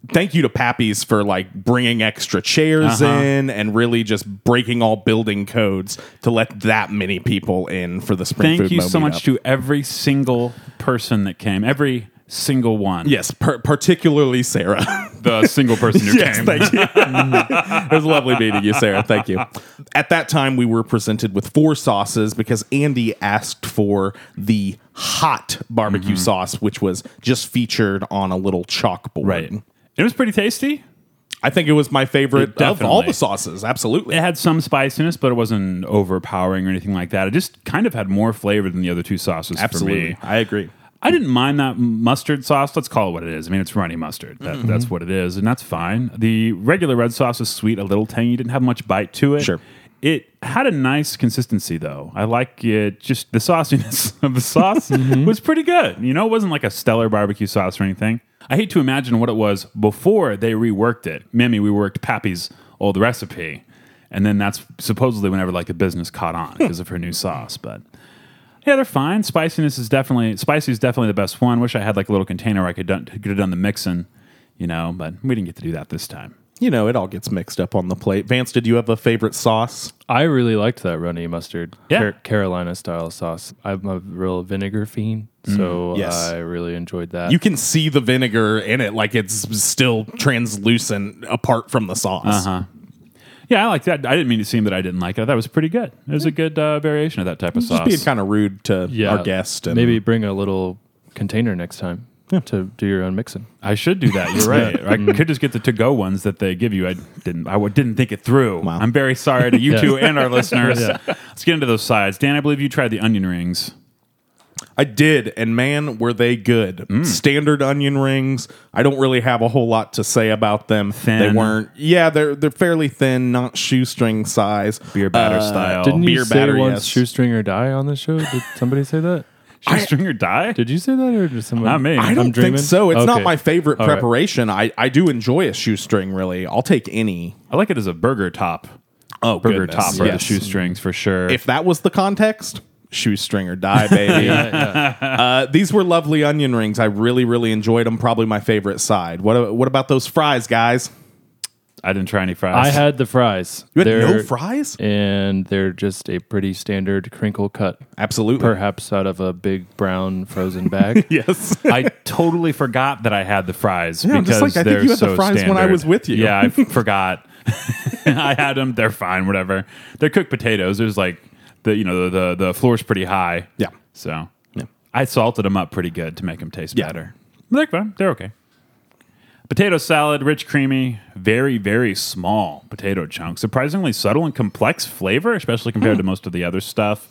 thank you to Pappy's for like bringing extra chairs Uh-huh. in and really just breaking all building codes to let that many people in for the Spring Thank you so much to every single person that came, every single one. Yes, per- particularly Sarah. *laughs* The single person who *laughs* yes, came. thank you. *laughs* it was lovely meeting you, Sarah. Thank you. At that time, we were presented with four sauces because Andy asked for the hot barbecue Mm-hmm. sauce, which was just featured on a little chalkboard. Right. It was pretty tasty. I think it was my favorite It of all definitely- the sauces. Absolutely. It had some spiciness, but it wasn't overpowering or anything like that. It just kind of had more flavor than the other two sauces Absolutely. for me. I agree. I didn't mind that mustard sauce. Let's call it what it is. I mean, it's runny mustard. That, Mm-hmm. That's what it is, and that's fine. The regular red sauce is sweet, a little tangy. Didn't have much bite to it. Sure. It had a nice consistency, though. I like it. Just the sauciness *laughs* of the sauce Mm-hmm. was pretty good. You know, it wasn't like a stellar barbecue sauce or anything. I hate to imagine what it was before they reworked it. Mimi, we worked Pappy's old recipe, and then that's supposedly whenever like the business caught on because of her new sauce. But yeah, they're fine. Spiciness is definitely spicy is definitely the best one. Wish I had like a little container where I could done, could have done the mixing, you know, but we didn't get to do that this time. You know, it all gets mixed up on the plate. Vance, did you have a favorite sauce? I really liked that runny mustard, Yeah. Car- Carolina style sauce. I'm a real vinegar fiend, so yes. I really enjoyed that. You can see the vinegar in it like it's still translucent apart from the sauce. Uh huh. Yeah, I like that. I didn't mean to seem that I didn't like it. That was pretty good. It was a good uh, variation of that type of sauce. Just sauce. being kind of rude to yeah, our guest. And maybe bring a little container next time to do your own mixing. I should do that. You're *laughs* right. I could just get the to-go ones that they give you. I didn't. I w- didn't think it through. Wow. I'm very sorry to you Yeah. two and our *laughs* listeners. Yeah. Let's get into those sides. Dan, I believe you tried the onion rings. I did, and man, were they good. Mm. Standard onion rings. I don't really have a whole lot to say about them. Thin. They weren't. Yeah, they're they're fairly thin, not shoestring size. Beer batter Uh, style. Didn't beer you say batter, once yes. shoestring or die on the show? Did somebody say that? Shoestring or die? Did you say that or did someone? Not me. I I'm don't dreaming? think so. It's not my favorite All right. preparation. I, I do enjoy a shoestring. Really, I'll take any. I like it as a burger top. Oh, Burger goodness, top for yes. the shoestrings for sure. If that was the context, shoestring or die, baby. *laughs* uh, these were lovely onion rings. I really, really enjoyed them. Probably my favorite side. What what about those fries, guys? I didn't try any fries. I had the fries. You had no They're- fries? and they're just a pretty standard crinkle cut, Absolutely. perhaps out of a big brown frozen *laughs* bag. yes. I totally forgot that I had the fries Yeah, I'm because just like, I think they're you had the so fries when I was with you. Yeah, I *laughs* forgot. *laughs* I had them. They're fine. Whatever. They're cooked potatoes. There's like the you know the the, the floor's pretty high. Yeah. So Yeah. I salted them up pretty good to make them taste better. They're fine. They're okay. Potato salad, rich, creamy, very, very small potato chunks. Surprisingly subtle and complex flavor, especially compared to most of the other stuff.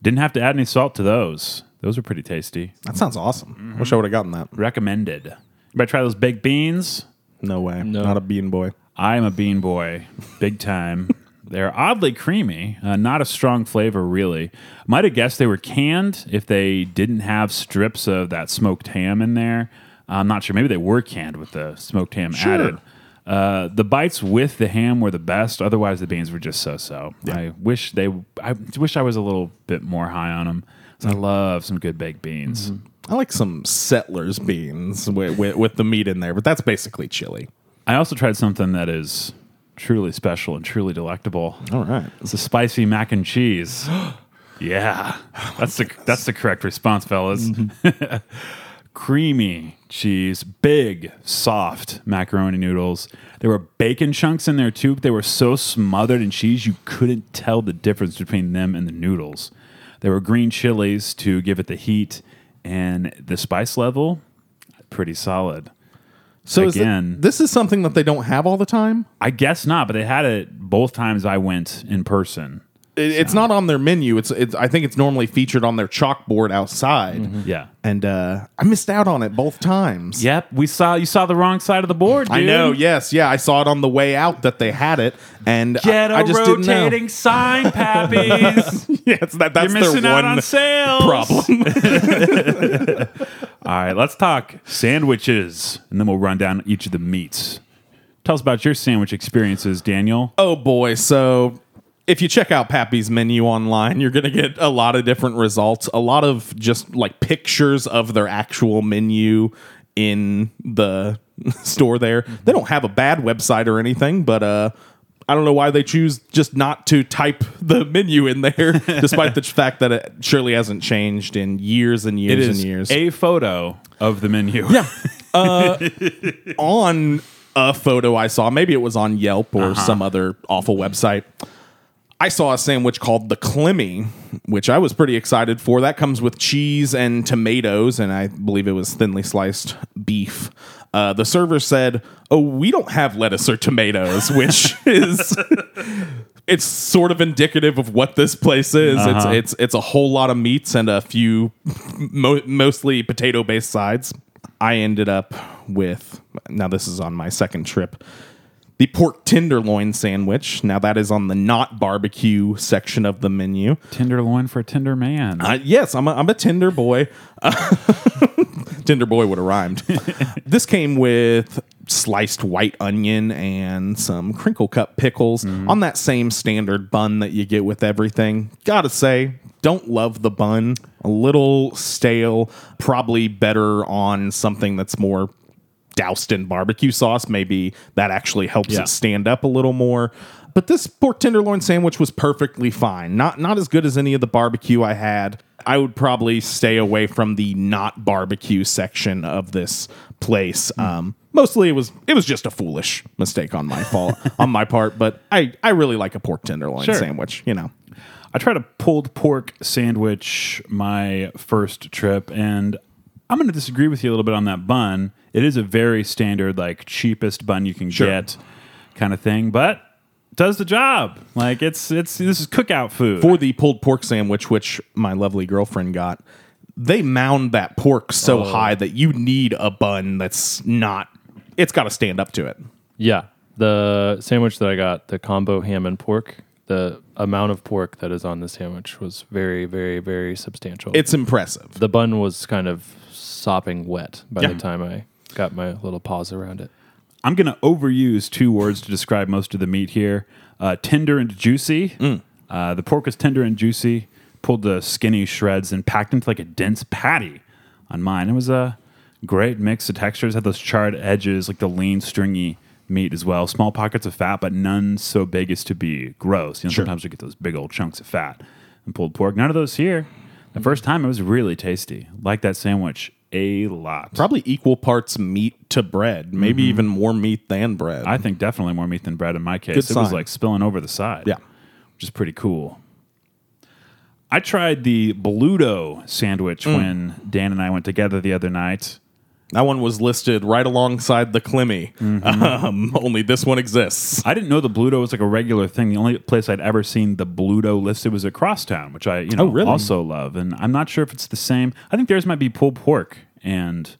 Didn't have to add any salt to those. Those are pretty tasty. That sounds awesome. Wish I would have gotten that. Recommended. You better try those baked beans. No way. No. Not a bean boy. I am a bean boy, big time. *laughs* They're oddly creamy, uh, not a strong flavor, really. Might have guessed they were canned if they didn't have strips of that smoked ham in there. Uh, I'm not sure. Maybe they were canned with the smoked ham Sure. added. Uh, the bites with the ham were the best. Otherwise, the beans were just so-so. I wish they. I wish I was a little bit more high on them. I mm. love some good baked beans. Mm-hmm. I like some settlers beans with, with, with the meat in there, but that's basically chili. I also tried something that is truly special and truly delectable. All right. It's a spicy mac and cheese. *gasps* yeah, that's the that's the correct response, fellas. Mm-hmm. *laughs* Creamy cheese, big, soft macaroni noodles. There were bacon chunks in there too. They were so smothered in cheese you couldn't tell the difference between them and the noodles. There were green chilies to give it the heat, and the spice level pretty solid. So is it- Again- this is something that they don't have all the time. I guess not, but they had it both times I went in person. It, it's not on their menu. It's, it's I think it's normally featured on their chalkboard outside. Yeah. And uh, I missed out on it both times. Yep, we saw you saw the wrong side of the board. Dude. I know. Yes, yeah. I saw it on the way out that they had it, and Get a I, I just didn't know. rotating sign, Pappy's. *laughs* yes, that, that's You're missing their out one on sales. problem. *laughs* *laughs* All right, let's talk sandwiches, and then we'll run down each of the meats. Tell us about your sandwich experiences, Daniel. oh boy! So if you check out Pappy's menu online, you're going to get a lot of different results. A lot of just like pictures of their actual menu in the *laughs* store there. They don't have a bad website or anything, but uh I don't know why they choose just not to type the *laughs* menu in there, *laughs* despite the fact that it surely hasn't changed in years and years and years. a photo of the menu. Yeah. Uh, on a photo I saw, maybe it was on Yelp or some other awful website. I saw a sandwich called the Clemmy, which I was pretty excited for. That comes with cheese and tomatoes, and I believe it was thinly sliced beef. Uh, the server said, "Oh, we don't have lettuce or tomatoes," *laughs* which is it's sort of indicative of what this place is. It's it's it's a whole lot of meats and a few mo- mostly potato based sides. I ended up with now this is on my second trip. The pork tenderloin sandwich. Now that is on the not barbecue section of the menu. Tenderloin for a tender man. Uh, yes, I'm a, I'm a tender boy. *laughs* tender boy would have rhymed. *laughs* this came with sliced white onion and some crinkle cut pickles on that same standard bun that you get with everything. Gotta say, don't love the bun. A little stale. Probably better on something that's more doused in barbecue sauce. Maybe that actually helps Yeah. it stand up a little more. But this pork tenderloin sandwich was perfectly fine. Not not as good as any of the barbecue I had. I would probably stay away from the not barbecue section of this place. Hmm. Um, mostly it was it was just a foolish mistake on my fault *laughs* on my part. But I I really like a pork tenderloin Sure. sandwich. You know. I tried a pulled pork sandwich my first trip, and I'm going to disagree with you a little bit on that bun. It is a very standard, like cheapest bun you can Sure. get, kind of thing, but does the job. Like it's it's this is cookout food. for the pulled pork sandwich, which my lovely girlfriend got, they mound that pork so Oh. high that you need a bun that's not. It's got to stand up to it. Yeah, the sandwich that I got, the combo ham and pork, the amount of pork that is on the sandwich was very, very, very substantial. It's impressive. the bun was kind of sopping wet by Yeah. the time I got my little paws around it. I'm going to overuse two words to describe most of the meat here: uh, tender and juicy. Mm. Uh, the pork was tender and juicy. Pulled the skinny shreds and packed into like a dense patty. On mine, it was a great mix of textures. Had those charred edges, like the lean, stringy meat as well. Small pockets of fat, but none so big as to be gross. You know, Sure. sometimes we get those big old chunks of fat and pulled pork. None of those here. The first time, it was really tasty. Like that sandwich a lot. Probably equal parts meat to bread, maybe even more meat than bread. Mm-hmm. I think definitely more meat than bread in my case. Good it was like spilling over the side. Yeah. Which is pretty cool. I tried the Bluto sandwich Mm. when Dan and I went together the other night. That one was listed right alongside the Clemmy. Mm-hmm. *laughs* Um, only this one exists. I didn't know the Bluto was like a regular thing. The only place I'd ever seen the Bluto listed was at Crosstown, which I you know Oh, really? also love. And I'm not sure if it's the same. I think theirs might be pulled pork and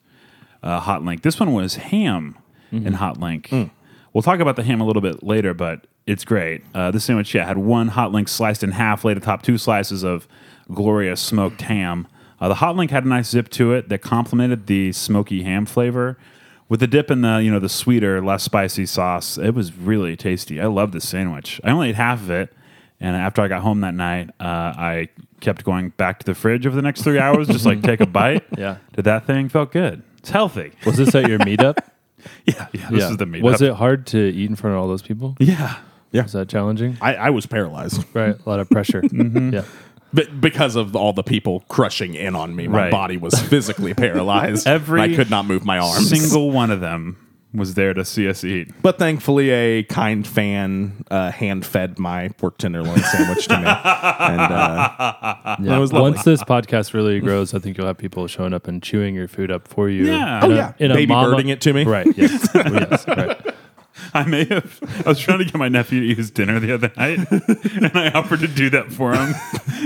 uh, hot link. This one was ham Mm-hmm. and hot link. Mm. We'll talk about the ham a little bit later, but it's great. Uh, this sandwich, yeah, had one hot link sliced in half, laid atop two slices of glorious smoked ham. Uh, the hot link had a nice zip to it that complemented the smoky ham flavor. With the dip in the you know the sweeter, less spicy sauce, it was really tasty. I love this sandwich. I only ate half of it, and after I got home that night, uh, I kept going back to the fridge over the next three hours, just like take a *laughs* bite. Yeah. did that thing felt good? It's healthy. Was this at your *laughs* meetup? Yeah, yeah. This is the meat. Was it hard to eat in front of all those people? Yeah. Yeah. Was that challenging? I, I was paralyzed. Right. A lot of pressure. *laughs* Mm-hmm. Yeah. But because of all the people crushing in on me, my Right. body was *laughs* physically paralyzed. *laughs* Every I could not move my arms. Single one of them was there to see us eat. But thankfully, a kind fan uh, hand fed my pork tenderloin sandwich to me, *laughs* and uh, Yeah. It was lovely. Once this podcast really grows, I think you'll have people showing up and chewing your food up for you. Yeah. In Oh, a- yeah. in a Baby mama- birding it to me. Right. Yes. Oh, yes. Right. I may have. I was trying to get my nephew to eat his dinner the other night, and I offered to do that for him,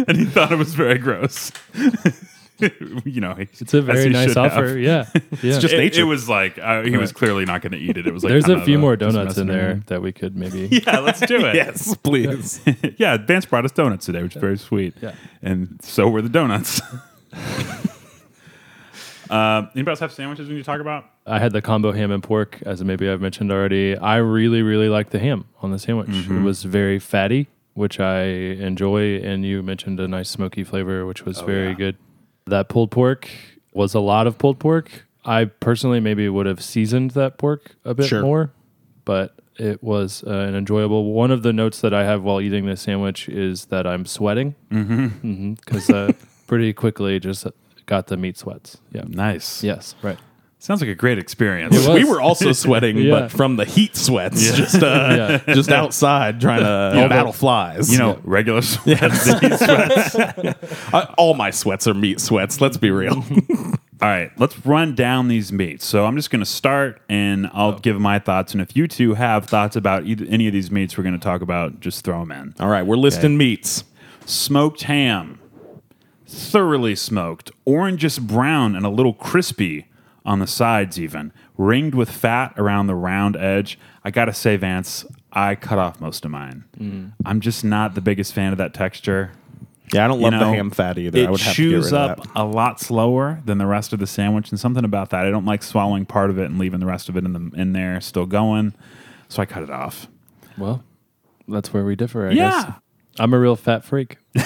and he thought it was very gross. *laughs* you know, It's a very nice offer. Yeah. *laughs* Yeah. just it, nature. it was like uh, he was clearly not going to eat it. It was like There's a few more donuts in there around. that we could maybe. *laughs* Yeah, let's do it. yes, please. yeah, Vance brought us donuts today, which is very sweet. Yeah. and so were the donuts. Uh, anybody else have sandwiches we need to talk about? I had the combo ham and pork, as maybe I've mentioned already. I really, really like the ham on the sandwich. Mm-hmm. It was very fatty, which I enjoy. And you mentioned a nice smoky flavor, which was very Oh, yeah. good. That pulled pork was a lot of pulled pork. I personally maybe would have seasoned that pork a bit Sure. more, but it was uh, an enjoyable. One of the notes that I have while eating this sandwich is that I'm sweating because mm-hmm. uh, *laughs* pretty quickly just got the meat sweats. Yeah. Nice. Yes. Right. Sounds like a great experience. We were also *laughs* sweating, Yeah. but from the heat sweats, just uh, *laughs* Yeah. just outside trying to battle flies. You know, regular *laughs* sweats. heat sweats. Uh, all my sweats are meat sweats. Let's be real. All right, let's run down these meats. So I'm just going to start, and I'll give my thoughts. And if you two have thoughts about either, any of these meats we're going to talk about, just throw them in. all right, we're listing meats. Smoked ham, thoroughly smoked, orangish brown, and a little crispy on the sides, even ringed with fat around the round edge. I gotta say, Vance, I cut off most of mine. Mm. I'm just not the biggest fan of that texture. Yeah, I don't You love know, the ham fat either. It I would have to get chews up that. a lot slower than the rest of the sandwich, and something about that. I don't like swallowing part of it and leaving the rest of it in the in there still going. So I cut it off. Well, that's where we differ, I Yeah. guess. I'm a real fat freak. *laughs*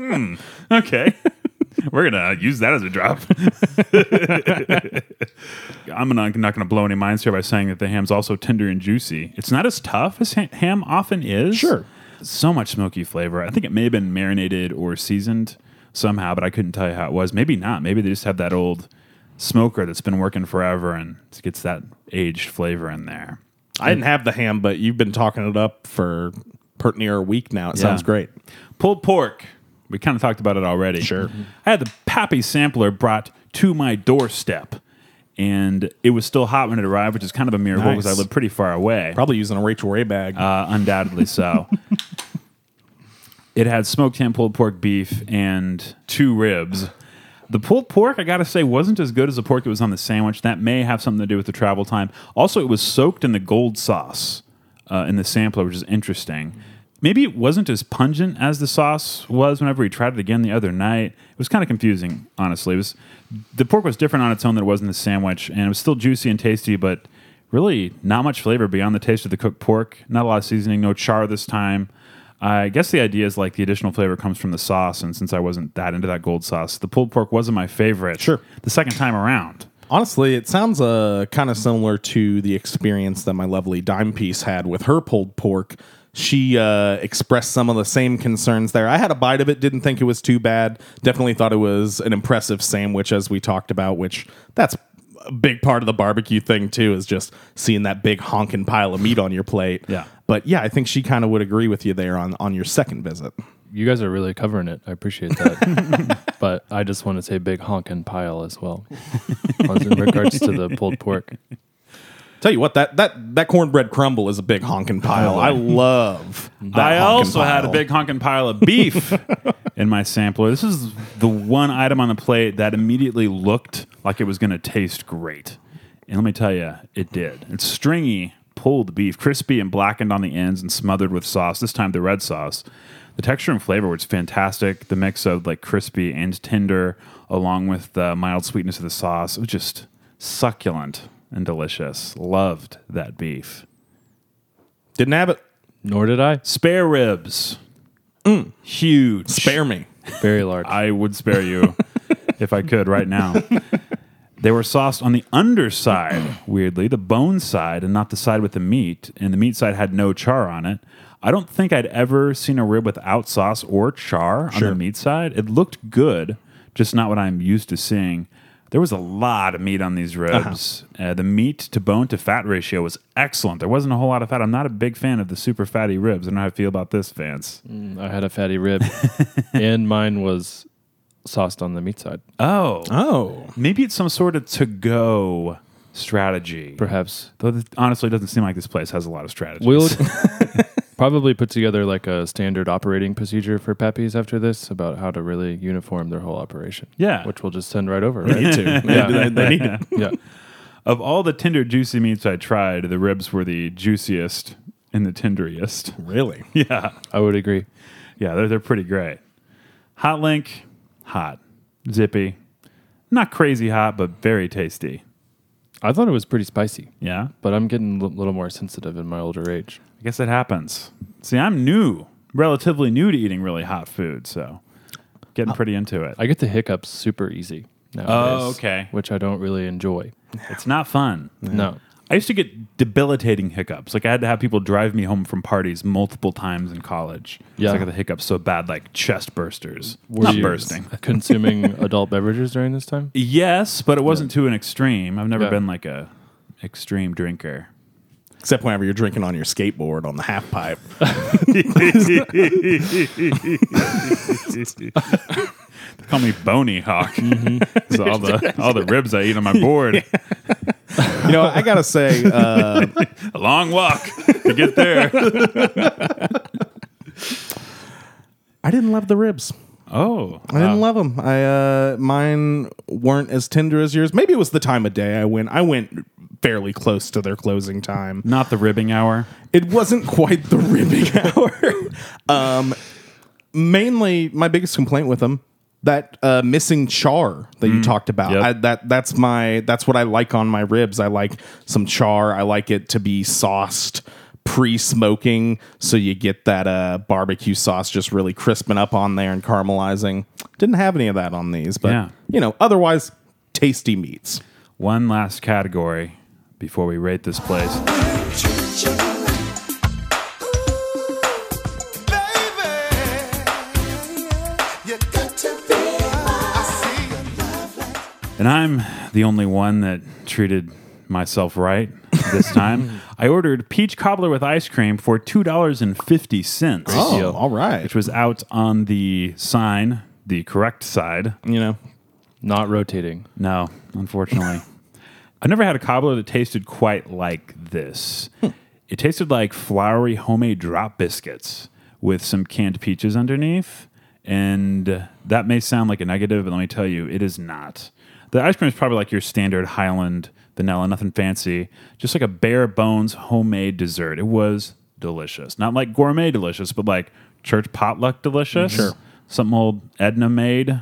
Hmm. Okay. We're gonna use that as a drop. *laughs* I'm not, not gonna blow any minds here by saying that the ham's also tender and juicy. It's not as tough as ha- ham often is. Sure. So much smoky flavor. I think it may have been marinated or seasoned somehow, but I couldn't tell you how it was. Maybe not. Maybe they just have that old smoker that's been working forever and gets that aged flavor in there. I didn't have the ham, but you've been talking it up for pert near a week now. It sounds great. Pulled pork. We kind of talked about it already. Sure. I had the Pappy sampler brought to my doorstep, and it was still hot when it arrived, which is kind of a miracle because Nice. I live pretty far away. Probably using a Rachael Ray bag. Uh, undoubtedly so. *laughs* it had smoked ham, pulled pork, beef, and two ribs. The pulled pork, I gotta say, wasn't as good as the pork that was on the sandwich. That may have something to do with the travel time. Also, it was soaked in the gold sauce uh, in the sampler, which is interesting. Maybe it wasn't as pungent as the sauce was whenever we tried it again the other night. It was kind of confusing, honestly. It was the pork was different on its own than it was in the sandwich, and it was still juicy and tasty, but really not much flavor beyond the taste of the cooked pork. Not a lot of seasoning, no char this time. I guess the idea is like the additional flavor comes from the sauce, and since I wasn't that into that gold sauce, the pulled pork wasn't my favorite. Sure. The second time around. Honestly, it sounds uh, kind of similar to the experience that my lovely dime piece had with her pulled pork. She uh, expressed some of the same concerns there. I had a bite of it, didn't think it was too bad. Definitely thought it was an impressive sandwich, as we talked about, which that's a big part of the barbecue thing, too, is just seeing that big honking pile of meat on your plate. Yeah. But yeah, I think she kind of would agree with you there on, on your second visit. You guys are really covering it. I appreciate that. *laughs* but I just want to say big honkin' pile as well. *laughs* in regards to the pulled pork. Tell you what, that that that cornbread crumble is a big honking pile. I love. That I honkin' also had a pile. big honking pile of beef in my sampler. This is the one item on the plate that immediately looked like it was going to taste great. And let me tell you, it did. It's stringy, pulled beef, crispy and blackened on the ends and smothered with sauce, this time the red sauce. The texture and flavor was fantastic. The mix of like crispy and tender, along with the mild sweetness of the sauce, it was just succulent and delicious. Loved that beef. Didn't have it. Nor did I. Spare ribs. Mm. Huge. Spare me. Very large. I would spare you *laughs* if I could right now. They were sauced on the underside, weirdly, the bone side, and not the side with the meat. And the meat side had no char on it. I don't think I'd ever seen a rib without sauce or char on the meat side. It looked good, just not what I'm used to seeing. There was a lot of meat on these ribs. uh the meat to bone to fat ratio was excellent. There wasn't a whole lot of fat. I'm not a big fan of the super fatty ribs. I don't know how I feel about this, fans. I had a fatty rib, *laughs* and mine was sauced on the meat side. Oh, Oh, maybe it's some sort of to go strategy. Perhaps Though it honestly doesn't seem like this place has a lot of strategies. we'll *laughs* *laughs* probably put together like a standard operating procedure for Pappy's after this about how to really uniform their whole operation. Yeah. which we'll just send right over. Right? need to. Yeah. They- *laughs* they need to. yeah. of all the tender, juicy meats I tried, the ribs were the juiciest and the tenderiest. Really? Yeah, I would agree. yeah, they're they're pretty great. Hot link, hot, zippy, not crazy hot, but very tasty. I thought it was pretty spicy, Yeah, but I'm getting a little more sensitive in my older age. I guess it happens. See, I'm new, relatively new to eating really hot food, so getting uh, pretty into it. I get the hiccups super easy nowadays. Oh, okay. Which I don't really enjoy. It's not fun. No. I used to get debilitating hiccups. Like I had to have people drive me home from parties multiple times in college. Yeah. I got the hiccups so bad, like chest bursters. Were Not you bursting. *laughs* consuming adult beverages during this time? Yes, but it wasn't to an extreme. I've never Yeah. been like a extreme drinker. Except whenever you're drinking on your skateboard on the half pipe. *laughs* *laughs* Call me Bony Hawk. *laughs* 'Cause all the all the ribs I eat on my board. *laughs* You know, I gotta say, uh, *laughs* A long walk to get there. I didn't love the ribs. Oh, I didn't love them. I uh, mine weren't as tender as yours. Maybe it was the time of day I went. I went fairly close to their closing time. not the ribbing hour. It wasn't quite the ribbing hour. um, mainly, my biggest complaint with them that uh, missing char that you talked about. Yep. I, that that's my that's what I like on my ribs. I like some char. I like it to be sauced pre-smoking so you get that uh, barbecue sauce just really crisping up on there and caramelizing didn't have any of that on these but Yeah. you know otherwise tasty meats One last category before we rate this place. And I'm the only one that treated myself right this *laughs* time. I ordered peach cobbler with ice cream for two dollars and fifty cents. oh all right which was out on the sign, the correct side. you know Not rotating. No, unfortunately. *laughs* I've never had a cobbler that tasted quite like this. Hmm. It tasted like floury homemade drop biscuits with some canned peaches underneath. And that may sound like a negative, but let me tell you, it is not. The ice cream is probably like your standard Hiland vanilla, nothing fancy, just like a bare bones homemade dessert. It was delicious. Not like gourmet delicious, but like church potluck delicious. Sure. Something old Edna made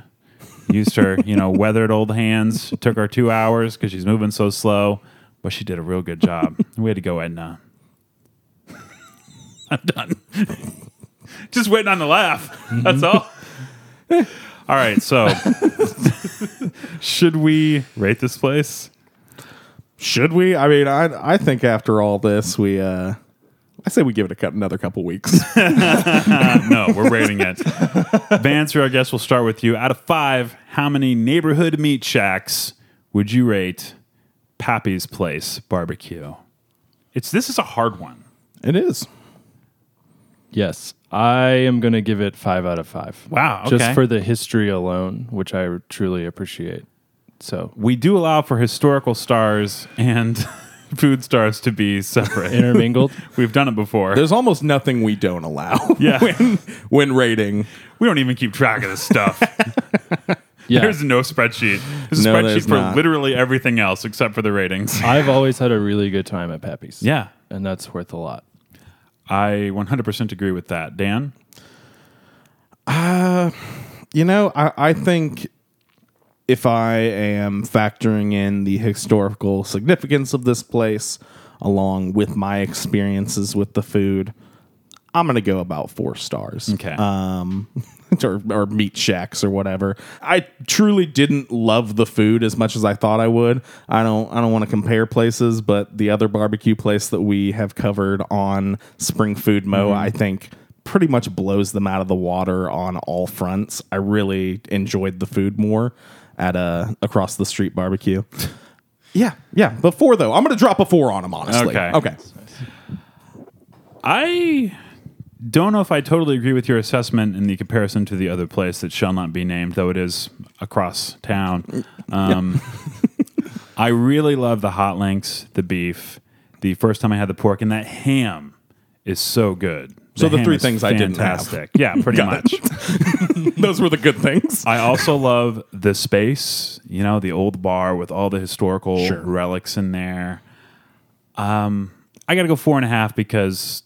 used her, you know, *laughs* weathered old hands. It took her two hours because she's moving so slow, but she did a real good job. *laughs* we had to go Edna. *laughs* I'm done. Just waiting on the laugh. That's all. all right, so *laughs* should we rate this place? Should we? I mean, I I think after all this, we uh, I say we give it a cut another couple weeks. *laughs* *laughs* no, we're rating it. Vance, I guess we'll start with you. Out of five, how many neighborhood meat shacks would you rate Pappy's Place Barbecue? It's this is a hard one. it is. Yes. I am going to give it five out of five. Wow, Just for the history alone, which I truly appreciate. So, We do allow for historical stars and *laughs* food stars to be separate. intermingled. *laughs* We've done it before. There's almost nothing we don't allow. *laughs* Yeah. when when rating. we don't even keep track of this stuff. Yeah. There's no spreadsheet. There's a No, spreadsheet there's for not. literally everything else except for the ratings. I've always had a really good time at Pappy's. Yeah. And that's worth a lot. I 100% agree with that. Dan? Uh, you know, I, I think if I am factoring in the historical significance of this place along with my experiences with the food, I'm going to go about four stars. Okay. Um, *laughs* or, or meat shacks or whatever. I truly didn't love the food as much as I thought I would. I don't I don't want to compare places, but the other barbecue place that we have covered on Spring Food Mo, I think pretty much blows them out of the water on all fronts. I really enjoyed the food more at a across the street barbecue. *laughs* Yeah, yeah. Before though, I'm going to drop a four on them. Honestly, Okay. okay. I don't know if I totally agree with your assessment in the comparison to the other place that shall not be named, though it is across town. Um, *laughs* I really love the hot links, the beef. The first time I had the pork, and that ham is so good. So the ham three is things I didn't have. fantastic. Yeah, *laughs* pretty much. *laughs* Those were the good things. I also love the space, you know, the old bar with all the historical Sure. relics in there. Um, I got to go four and a half because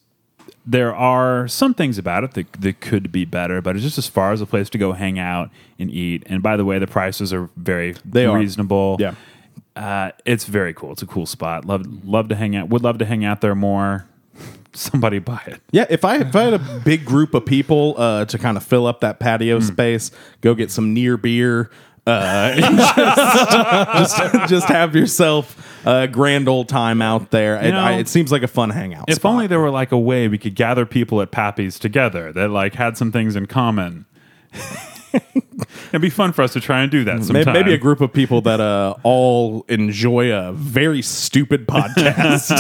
there are some things about it that, that could be better, but it's just as far as a place to go hang out and eat. And by the way, the prices are very They are. reasonable. Yeah. Uh, it's very cool. It's a cool spot. Love love to hang out. Would love to hang out there more. *laughs* Somebody buy it. Yeah, if I if I had a big group of people uh, to kind of fill up that patio Hmm. space, go get some near beer, uh, *laughs* just, just just have yourself a grand old time out there. It, know, I, it seems like a fun hangout. If spot. only there were like a way we could gather people at Pappy's together that like had some things in common. *laughs* It'd be fun for us to try and do that May- sometime. maybe a group of people that uh, all enjoy a very stupid podcast.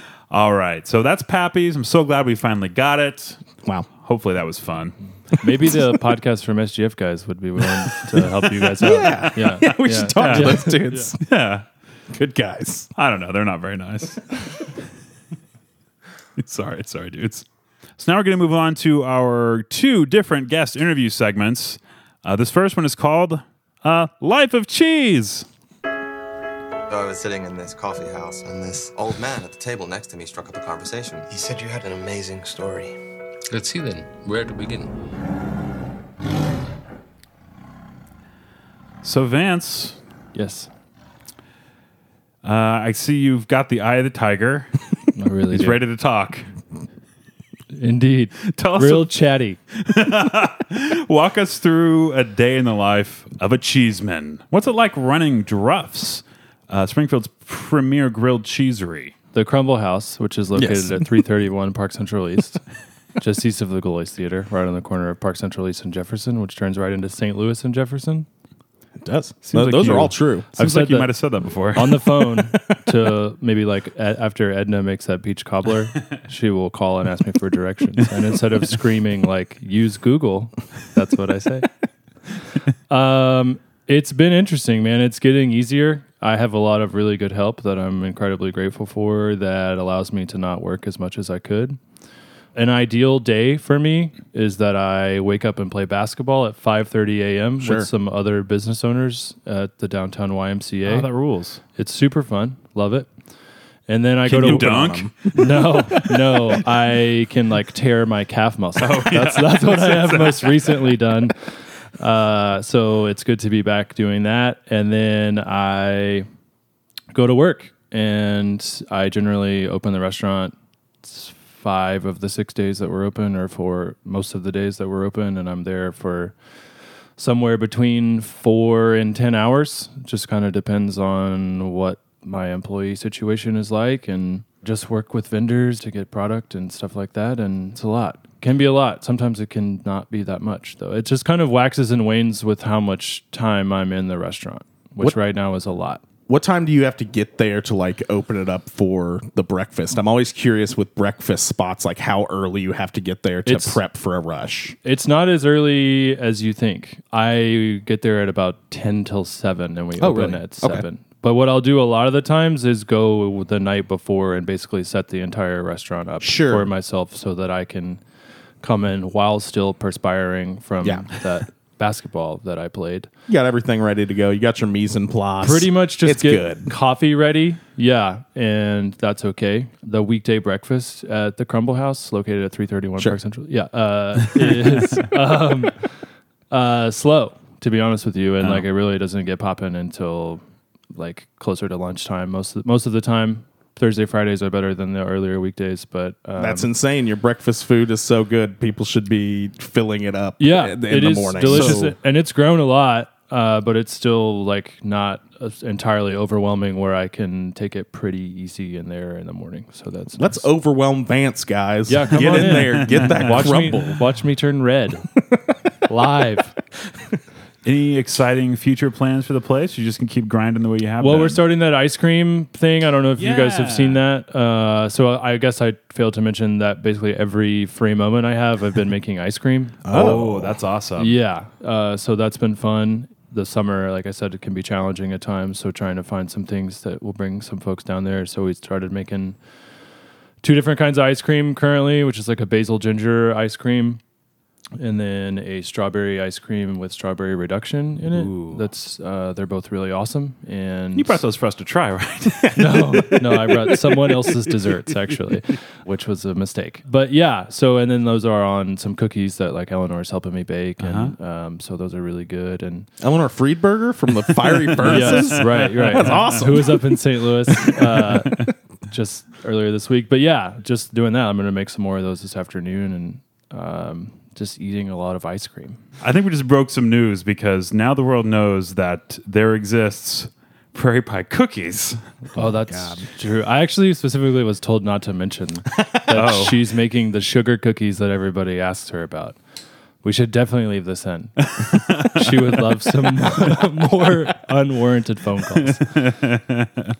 *laughs* All right, so that's Pappy's. I'm so glad we finally got it. wow. Hopefully that was fun. Maybe the *laughs* podcast from SGF guys would be willing to help you guys out. Yeah, yeah, We should talk to those dudes. Yeah, *laughs* Good guys. I don't know. They're not very nice. *laughs* sorry, sorry, dudes. So now we're going to move on to our two different guest interview segments. Uh, this first one is called uh, "Life of Cheese." I was sitting in this coffee house, and this old man at the table next to me struck up a conversation. He said you had an amazing story. Let's see then. Where to begin? So Vance, Yes, uh, I see you've got the eye of the tiger. *laughs* I really He's do. ready to talk. Indeed, *laughs* Tell us real chatty. *laughs* Walk us through a day in the life of a cheeseman. What's it like running Druff's, uh, Springfield's premier grilled cheesery? The Crumble House, which is located Yes. at 331 Park Central East, just east of the Gillioz Theater, right on the corner of Park Central East and Jefferson, which turns right into St. Louis and Jefferson. It does. Seems Those, like those are you- all true. Seems said like you that might have said that before. On the phone *laughs* to maybe like a- after Edna makes that peach cobbler, she will call and ask me for directions. And instead of screaming like "use Google," that's what I say. *laughs* Um, it's been interesting, man. It's getting easier. I have a lot of really good help that I'm incredibly grateful for. That allows me to not work as much as I could. An ideal day for me is that I wake up and play basketball at 5:30 a.m. Sure. with some other business owners at the downtown YMCA. oh, that rules. It's super fun. Love it. And then I Can go you to dunk? *laughs* No, no. I can like tear my calf muscle. That's that's what *laughs* I have most recently done. Uh, so it's good to be back doing that. And then I go to work and I generally open the restaurant s- five of the six days that we're open or for most of the days that we're open and I'm there for somewhere between four and 10 hours. Just kind of depends on what my employee situation is like and just work with vendors to get product and stuff like that. And it's a lot. Can be a lot. Sometimes it can not be that much, though. It just kind of waxes and wanes with how much time I'm in the restaurant, which What- right now is a lot. What time do you have to get there to like open it up for the breakfast? I'm always curious with breakfast spots, like how early you have to get there to It's- prep for a rush. It's not as early as you think. I get there at about 10 till 7 and we Oh, open really? at Okay. 7. But what I'll do a lot of the times is go the night before and basically set the entire restaurant up Sure. for myself so that I can come in while still perspiring from Yeah. that basketball that I played. You got everything ready to go. You got your mise en place. Pretty much just it's get good. coffee ready. Yeah, and that's okay. The weekday breakfast at the Crumble House, located at 331 Sure. Park Central. Yeah, uh, *laughs* is um, uh, slow, to be honest with you. And Oh. like, it really doesn't get popping until like closer to lunchtime. Most of, most of the time, Thursday, Fridays are better than the earlier weekdays, but um, That's insane. Your breakfast food is so good. People should be filling it up. yeah, in, in it the is morning. delicious, So- and it's grown a lot. Uh, but it's still like not entirely overwhelming where I can take it pretty easy in there in the morning. So that's Let's nice. overwhelm Vance, guys. Yeah, come get in, in. there. Get that watch crumble. me watch me turn red *laughs* live. Any exciting future plans for the place? You just can keep grinding the way you have. Well, been? we're starting that ice cream thing. I don't know if you guys have Yeah. seen that. Uh, so I guess I failed to mention that basically every free moment I have, I've been making ice cream. *laughs* Oh, that's awesome. Yeah. Uh, so that's been fun. The summer, like I said, it can be challenging at times. So trying to find some things that will bring some folks down there. So we started making two different kinds of ice cream currently, which is like a basil ginger ice cream. And then a strawberry ice cream with strawberry reduction in it. That's uh, they're both really awesome. And You brought those for us to try, *laughs* right? no, no, I brought someone else's desserts actually, which was a mistake. But yeah, so and then those are on some cookies that like Eleanor's helping me bake, and um, so those are really good. And Eleanor Friedberger from the Fiery *laughs* Furnaces. yes, right, right, That's awesome. Who was up in St. Louis uh, *laughs* just earlier this week? But yeah, just doing that. I'm going to make some more of those this afternoon, and um, just eating a lot of ice cream. I think we just broke some news because now the world knows that there exists prairie pie cookies. Oh, that's true. I actually specifically was told not to mention that *laughs* Oh. she's making the sugar cookies that everybody asks her about. We should definitely leave this in. *laughs* she would love some *laughs* more unwarranted phone calls.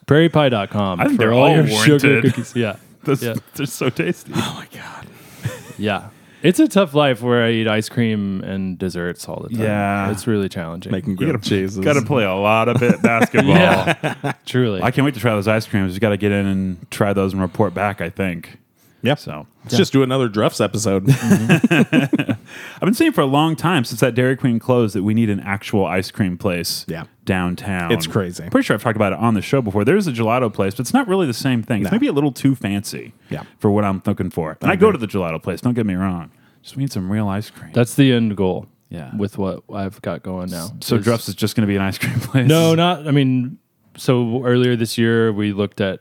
PrairiePie.com I think for they're all, all your sugar cookies. Yeah. Those, Yeah. They're so tasty. Oh, my God. Yeah. It's a tough life where I eat ice cream and desserts all the time. Yeah. It's really challenging. Making You grilled gotta, cheeses. *laughs* gotta play a lot of it basketball. *laughs* Yeah. Truly. I can't wait to try those ice creams. You got to get in and try those and report back. I think. Yep. So Let's just do another Druffs episode. Mm-hmm. *laughs* I've been saying for a long time since that Dairy Queen closed that we need an actual ice cream place. Yeah. downtown. It's crazy. Pretty sure I've talked about it on the show before. There's a gelato place, but it's not really the same thing. It's No. maybe a little too fancy. Yeah. for what I'm looking for. And I, go to the gelato place. Don't get me wrong. Just we need some real ice cream. That's the end goal. Yeah. With what I've got going now. so is- Druffs is just going to be an ice cream *laughs* place. No, not. I mean, so earlier this year we looked at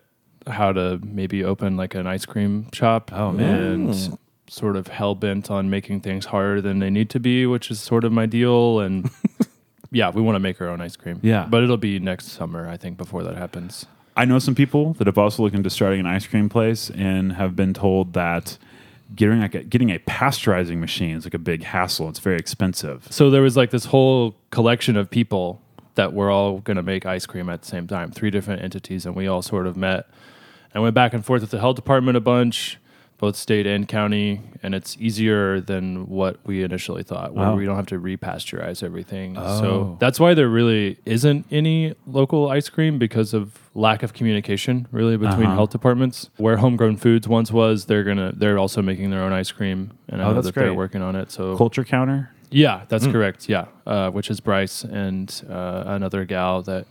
how to maybe open like an ice cream shop. Oh, man. and sort of hell bent on making things harder than they need to be, which is sort of my deal. And *laughs* yeah, we want to make our own ice cream. Yeah. but it'll be next summer, I think, before that happens. I know some people that have also looked into starting an ice cream place and have been told that getting like a, getting a pasteurizing machine is like a big hassle. It's very expensive. So there was like this whole collection of people that were all going to make ice cream at the same time, three different entities, and we all sort of met and went back and forth with the health department a bunch, both state and county, and it's easier than what we initially thought, where Oh. we don't have to repasteurize everything. Oh. So that's why there really isn't any local ice cream because of lack of communication really between Uh-huh. health departments. Where Homegrown Foods once was, they're gonna they're also making their own ice cream, and I Oh, know that's that they're great. working on it. So Culture counter. yeah, that's Mm. correct. Yeah, uh, which is Bryce and uh, another gal that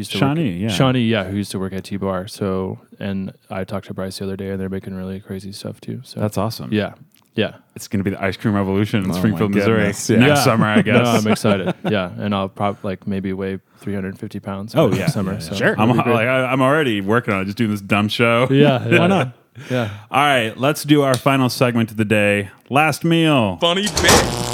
used to Shawnee, work yeah. Shawnee, yeah, who used to work at T Bar. So, and I talked to Bryce the other day, and they're making really crazy stuff too. So That's awesome. yeah, yeah. It's going to be the ice cream revolution in Oh, Springfield, Missouri yeah. next Yeah. summer, I *laughs* guess. No, I'm excited. yeah, and I'll probably like maybe weigh 350 pounds. Oh, yeah. summer. Yeah, so Sure. I'm, it'll be great. like, I, I'm already working on it, just doing this dumb show. yeah, *laughs* yeah, Why not? *laughs* Yeah. All right, let's do our final segment of the day. Last meal. Funny bit.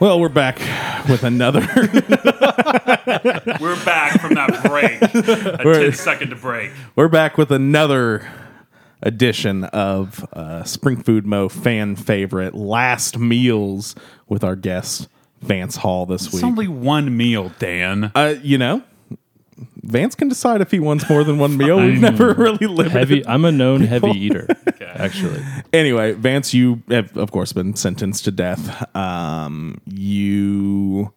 Well, we're back with another. We're back from that break. A We're- 10 second break. we're back with another edition of uh, Spring Food Mo fan favorite last meals with our guest Vance Hall this It's week. only one meal, Dan. uh, you know, Vance can decide if he wants more than one meal. We've I'm never really limited. Heavy. I'm a known heavy eater. *laughs* Actually, Anyway, Vance, you have of course been sentenced to death. Um, you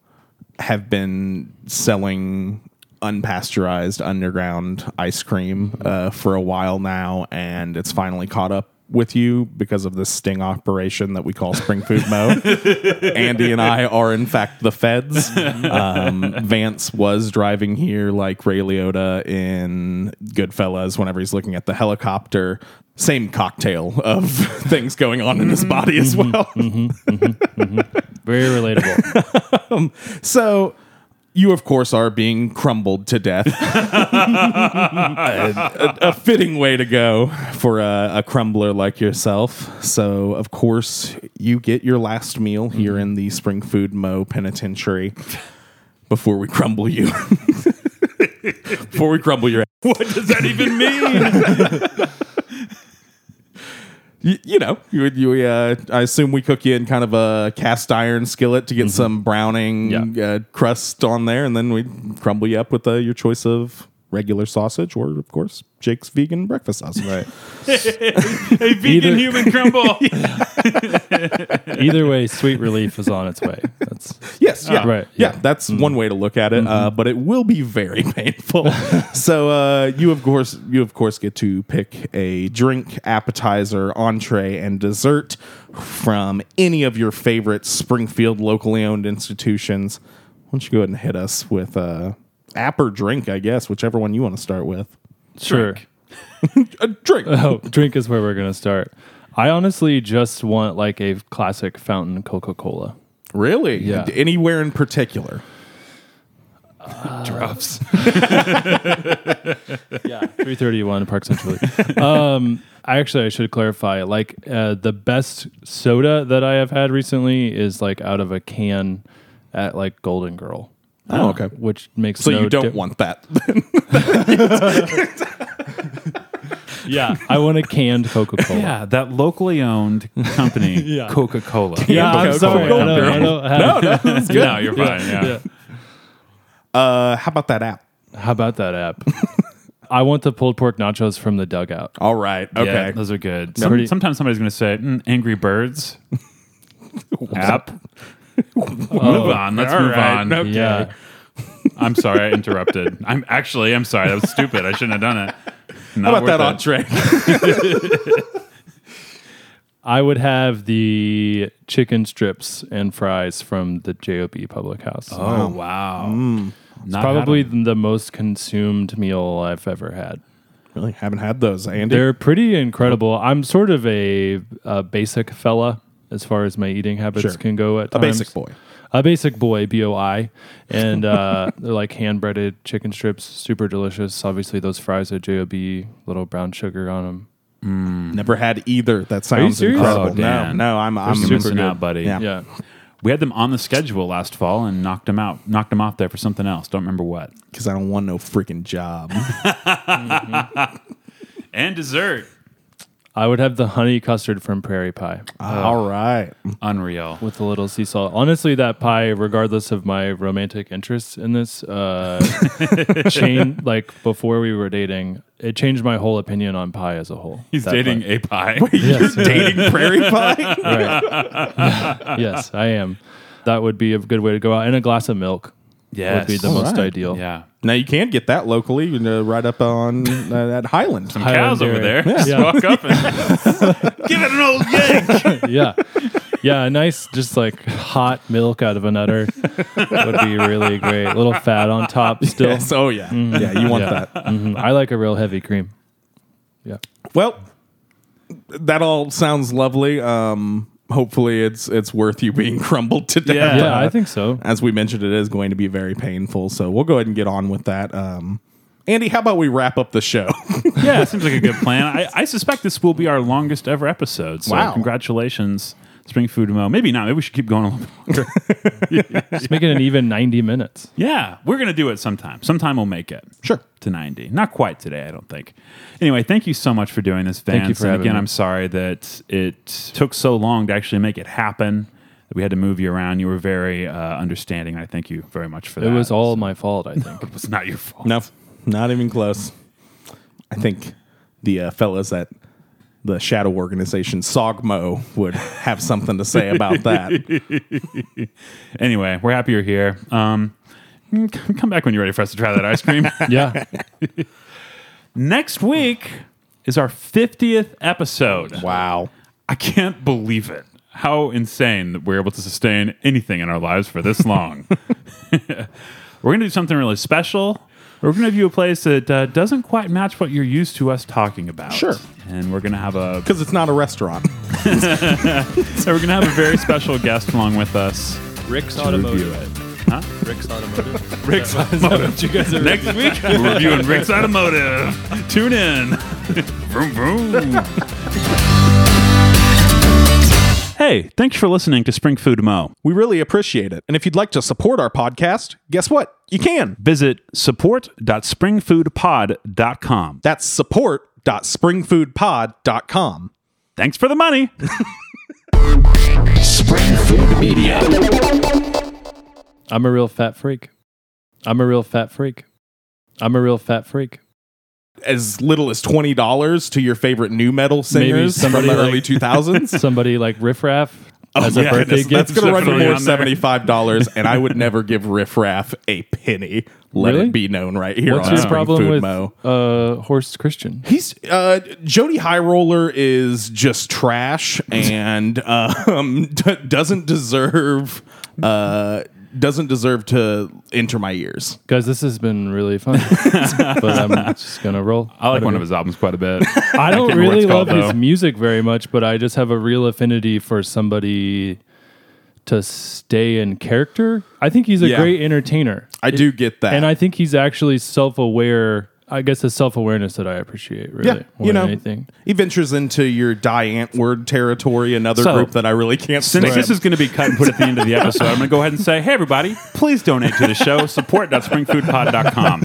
have been selling unpasteurized underground ice cream uh, for a while now, and it's finally caught up with you because of this sting operation that we call Spring Food Mo. *laughs* Andy and I are, in fact, the feds. Um, Vance was driving here like Ray Liotta in Goodfellas whenever he's looking at the helicopter. Same cocktail of *laughs* things going on in his body as mm-hmm. well. Mm-hmm. Mm-hmm. Very relatable. *laughs* Um, so, you, of course, are being crumbled to death. *laughs* a, a- fitting way to go for a, a crumbler like yourself. So, of course, you get your last meal here mm-hmm. in the Spring Food Mo Penitentiary before we crumble you. *laughs* before we crumble your ass. *laughs* What does that even mean? You, you know, you, you uh, I assume we cook you in kind of a cast iron skillet to get some browning uh, crust on there, and then we crumble you up with uh, your choice of regular sausage or, of course, Jake's vegan breakfast sausage. Right. *laughs* a vegan Either- human crumble. *laughs* *laughs* Either way, sweet relief is on its way. That's Yes, yeah, Right, yeah. yeah. That's one way to look at it, uh, but it will be very painful. so uh, you, of course, you of course get to pick a drink, appetizer, entree, and dessert from any of your favorite Springfield locally owned institutions. Why don't you go ahead and hit us with uh, app or drink? I guess whichever one you want to start with. sure. *laughs* A drink. Oh, drink is where we're gonna start. I honestly just want like a classic fountain Coca Cola. really? Yeah. Anywhere in particular? Druffs. *laughs* Yeah, three thirty one Park Central. *laughs* um, I actually I should clarify. Like uh, the best soda that I have had recently is like out of a can at like Golden Girl. Oh, okay. Which makes So no you don't di- want that. *laughs* *laughs* Yeah, I want a canned Coca Cola. Yeah, that locally owned company, *laughs* Yeah. Coca Cola. Yeah, I'm sorry. I don't, I don't have, no, no, it's good. No, you're fine. Yeah. Uh, how about that app? How about that app? I want the pulled pork nachos from the dugout. All right. Okay. Yeah, those are good. Some- Pretty- sometimes somebody's going to say, mm, Angry Birds app. *laughs* move on. Let's All move right, on. okay. Yeah. I'm sorry I interrupted. I'm actually, I'm sorry. That was stupid. I shouldn't have done it. How about that entree? *laughs* I would have the chicken strips and fries from the JOB Public House. Oh, wow. Mm. Not Probably had 'em. the most consumed meal I've ever had. really haven't had those, Andy. They're pretty incredible. I'm sort of a, a basic fella as far as my eating habits Sure. can go at a times. basic boy. A basic boy, B O I. And uh, *laughs* they're like hand breaded chicken strips, super delicious. Obviously, those fries at JOB, little brown sugar on them. Never had either. That sounds serious? incredible. Oh, no, Dan. no, I'm, I'm You're super missing good. out, buddy. Yeah. Yeah. We had them on the schedule last fall and knocked them out, knocked them off there for something else. Don't remember what. because I don't want no freaking job. *laughs* And dessert. I would have the honey custard from Prairie Pie All right. Unreal. with a little sea salt. Honestly, that pie, regardless of my romantic interests in this, uh, *laughs* chain like before we were dating, it changed my whole opinion on pie as a whole. He's That dating pie. a pie. *laughs* Yes, Dating *laughs* prairie pie. right. yes, I am. That would be a good way to go out. And a glass of milk Yes. would be the All most right. ideal. Yeah. Now you can get that locally, you know, right up on uh, at Hiland. Some Highland cows over Dairy. there. Just Yeah. walk up and *laughs* give it an old yank. *laughs* yeah. Yeah, a nice, just like hot milk out of a nutter would be really great. A little fat on top *laughs* still. Yes. Oh yeah. Yeah. You want Yeah. that? Mhm. I like a real heavy cream. Yeah. Well, that all sounds lovely. Um, hopefully, it's it's worth you being *laughs* crumbled to death. Yeah. Yeah, Uh, I think so. as we mentioned, it is going to be very painful. So we'll go ahead and get on with that. Um, Andy, how about we wrap up the show? *laughs* Yeah, it seems like a good plan. I, I suspect this will be our longest ever episode. So Wow. congratulations, Spring Food Mo. Maybe not. Maybe we should keep going a little bit *laughs* longer. Just make it an even 90 minutes. yeah, we're going to do it sometime. Sometime we'll make it. Sure. To 90. Not quite today, I don't think. Anyway, thank you so much for doing this, Vance. Thank you for and having again, me. I'm sorry that it took so long to actually make it happen. That we had to move you around. You were very uh, understanding. I thank you very much for that. It was all my fault, I *laughs* think. It was not your fault. no, not even close. I think the uh, fellas at the shadow organization Sogmo would have something to say about that. *laughs* Anyway, we're happy you're here. Um, come back when you're ready for us to try that ice cream. *laughs* yeah. Next week, is our 50th episode. Wow. I can't believe it. How insane that we're able to sustain anything in our lives for this long. *laughs* we're going to do something really special. We're going to view a place that uh, doesn't quite match what you're used to us talking about. Sure. And we're going to have a Because it's not a restaurant. *laughs* so we're going to have a very special guest along with us. Rick's to review Automotive. it. Huh? Rick's Automotive. *laughs* Rick's Is that- is Automotive. you guys are Next week, we're reviewing *laughs* Rick's Automotive. Tune in. vroom, vroom. Hey, thanks for listening to Spring Food Mo. We really appreciate it. And if you'd like to support our podcast, guess what? You can. Visit support.springfoodpod.com. That's support.springfoodpod.com. Thanks for the money. *laughs* Spring Food Media. I'm a real fat freak. I'm a real fat freak. I'm a real fat freak. As little as $20 to your favorite nu metal Maybe singers from somebody the like, early 2000s. *laughs* somebody like Riff Raff Oh, as a birthday that's, gift. that's going to run you more seventy five dollars, and I would never give Riff Raff a penny. Let Really? it be known right here. What's on your problem Food with Mo. uh, Horst Christian? He's uh, Jody High Roller is just trash and *laughs* um, d- doesn't deserve uh, doesn't deserve to enter my ears. Guys, this has been really fun. *laughs* but I'm just gonna roll. I like one of his albums quite a bit. I don't can't remember what really love called, his though. music very much, but I just have a real affinity for somebody to stay in character. I think he's a Yeah. great entertainer. I do get that, And I think he's actually self aware. I guess the self awareness that I appreciate, really, yeah, more you know, than anything. he ventures into your Die Antwoord territory, another So, group that I really can't Since stand. this is going to be cut and put at the end of the episode, I'm going to go ahead and say, hey, everybody, please donate to the show. Support.springfoodpod.com.